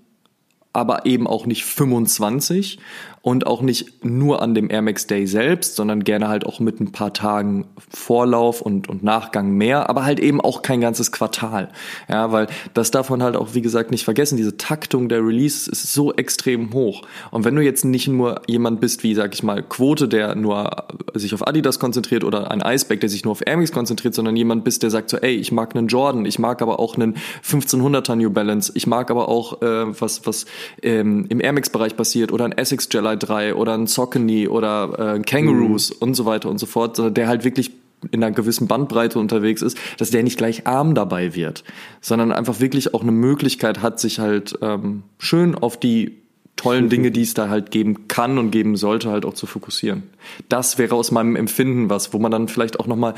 aber eben auch nicht 25 und auch nicht nur an dem Air Max Day selbst, sondern gerne halt auch mit ein paar Tagen Vorlauf und, und Nachgang mehr, aber halt eben auch kein ganzes Quartal. Ja, weil das darf man halt auch, wie gesagt, nicht vergessen. Diese Taktung der Release ist so extrem hoch. Und wenn du jetzt nicht nur jemand bist, wie, sag ich mal, Quote, der nur sich auf Adidas konzentriert oder ein Iceback, der sich nur auf Air Max konzentriert, sondern jemand bist, der sagt so, ey, ich mag einen Jordan, ich mag aber auch einen 1500er New Balance, ich mag aber auch äh, was, was ähm, im Air Max Bereich passiert oder ein Essex Jelly 3 oder ein Saucony oder äh, Kangaroos mhm. und so weiter und so fort, der halt wirklich in einer gewissen Bandbreite unterwegs ist, dass der nicht gleich arm dabei wird, sondern einfach wirklich auch eine Möglichkeit hat, sich halt ähm, schön auf die tollen Dinge, die es da halt geben kann und geben sollte, halt auch zu fokussieren. Das wäre aus meinem Empfinden was, wo man dann vielleicht auch nochmal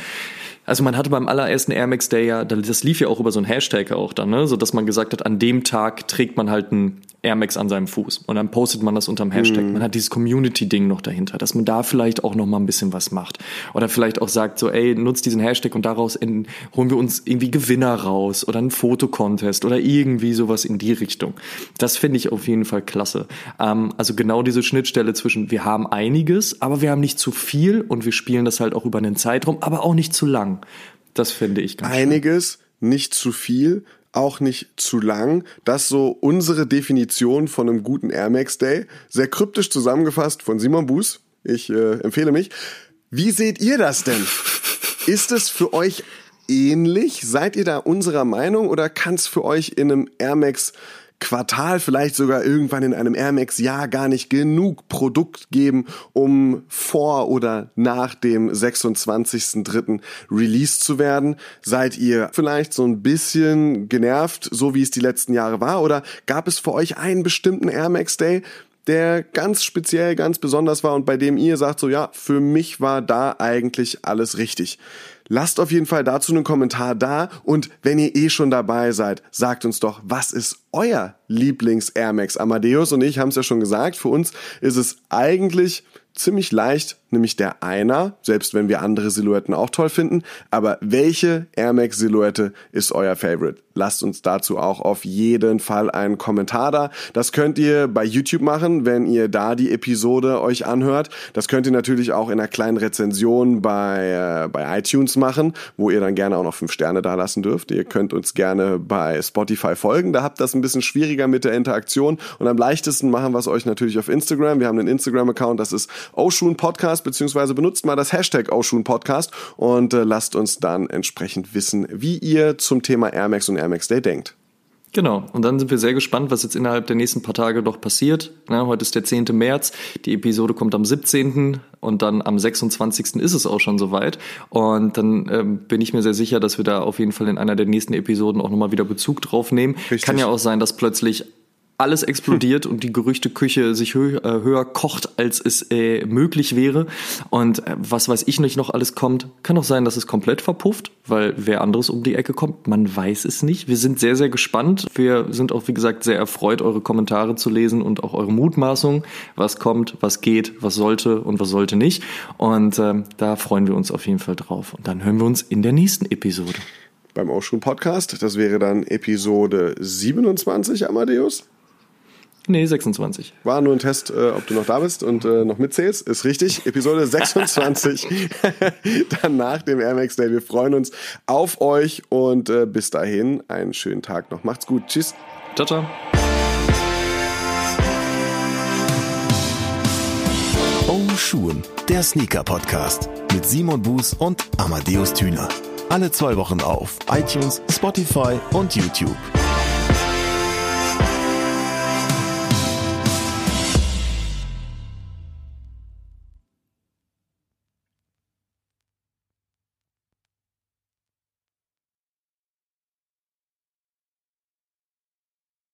also man hatte beim allerersten Air Max Day ja, das lief ja auch über so ein Hashtag auch dann, ne? so dass man gesagt hat, an dem Tag trägt man halt ein Air Max an seinem Fuß und dann postet man das unterm Hashtag. Mhm. Man hat dieses Community-Ding noch dahinter, dass man da vielleicht auch noch mal ein bisschen was macht oder vielleicht auch sagt so, ey, nutzt diesen Hashtag und daraus in, holen wir uns irgendwie Gewinner raus oder einen Fotocontest oder irgendwie sowas in die Richtung. Das finde ich auf jeden Fall klasse. Ähm, also genau diese Schnittstelle zwischen, wir haben einiges, aber wir haben nicht zu viel und wir spielen das halt auch über einen Zeitraum, aber auch nicht zu lang. Das finde ich ganz Einiges, schön. nicht zu viel, auch nicht zu lang. Das ist so unsere Definition von einem guten Air Max Day. Sehr kryptisch zusammengefasst von Simon Buß. Ich äh, empfehle mich. Wie seht ihr das denn? Ist es für euch ähnlich? Seid ihr da unserer Meinung oder kann es für euch in einem Air Max Quartal, vielleicht sogar irgendwann in einem Air Max Jahr gar nicht genug Produkt geben, um vor oder nach dem 26.03. Release zu werden? Seid ihr vielleicht so ein bisschen genervt, so wie es die letzten Jahre war? Oder gab es für euch einen bestimmten Air Max Day, der ganz speziell, ganz besonders war und bei dem ihr sagt so, ja, für mich war da eigentlich alles richtig. Lasst auf jeden Fall dazu einen Kommentar da und wenn ihr eh schon dabei seid, sagt uns doch, was ist euer Lieblings Air Max? Amadeus und ich haben es ja schon gesagt, für uns ist es eigentlich ziemlich leicht, nämlich der Einer, selbst wenn wir andere Silhouetten auch toll finden. Aber welche Air Max Silhouette ist euer Favorite? Lasst uns dazu auch auf jeden Fall einen Kommentar da. Das könnt ihr bei YouTube machen, wenn ihr da die Episode euch anhört. Das könnt ihr natürlich auch in einer kleinen Rezension bei, äh, bei iTunes machen, wo ihr dann gerne auch noch fünf Sterne da lassen dürft. Ihr könnt uns gerne bei Spotify folgen. Da habt ihr das ein bisschen schwieriger mit der Interaktion. Und am leichtesten machen wir es euch natürlich auf Instagram. Wir haben einen Instagram-Account, das ist Oshun Podcast, beziehungsweise benutzt mal das Hashtag Oshun Podcast und äh, lasst uns dann entsprechend wissen, wie ihr zum Thema Air Max und Air Max Day denkt. Genau, und dann sind wir sehr gespannt, was jetzt innerhalb der nächsten paar Tage noch passiert. Ja, heute ist der 10. März, die Episode kommt am 17. und dann am 26. ist es auch schon soweit. Und dann ähm, bin ich mir sehr sicher, dass wir da auf jeden Fall in einer der nächsten Episoden auch nochmal wieder Bezug drauf nehmen. Richtig. Kann ja auch sein, dass plötzlich alles explodiert und die Gerüchteküche sich hö äh, höher kocht, als es äh, möglich wäre. Und äh, was weiß ich nicht noch alles kommt, kann auch sein, dass es komplett verpufft, weil wer anderes um die Ecke kommt, man weiß es nicht. Wir sind sehr, sehr gespannt. Wir sind auch, wie gesagt, sehr erfreut, eure Kommentare zu lesen und auch eure Mutmaßung, was kommt, was geht, was sollte und was sollte nicht. Und ähm, da freuen wir uns auf jeden Fall drauf. Und dann hören wir uns in der nächsten Episode. Beim Oshun Podcast, das wäre dann Episode 27, Amadeus. Nee, 26. War nur ein Test, äh, ob du noch da bist und äh, noch mitzählst. Ist richtig. Episode 26. Dann nach dem Air Max Day. Wir freuen uns auf euch und äh, bis dahin einen schönen Tag noch. Macht's gut. Tschüss. Ciao, ciao. Oh Schuhen, der Sneaker-Podcast mit Simon Buß und Amadeus Thüner. Alle zwei Wochen auf iTunes, Spotify und YouTube.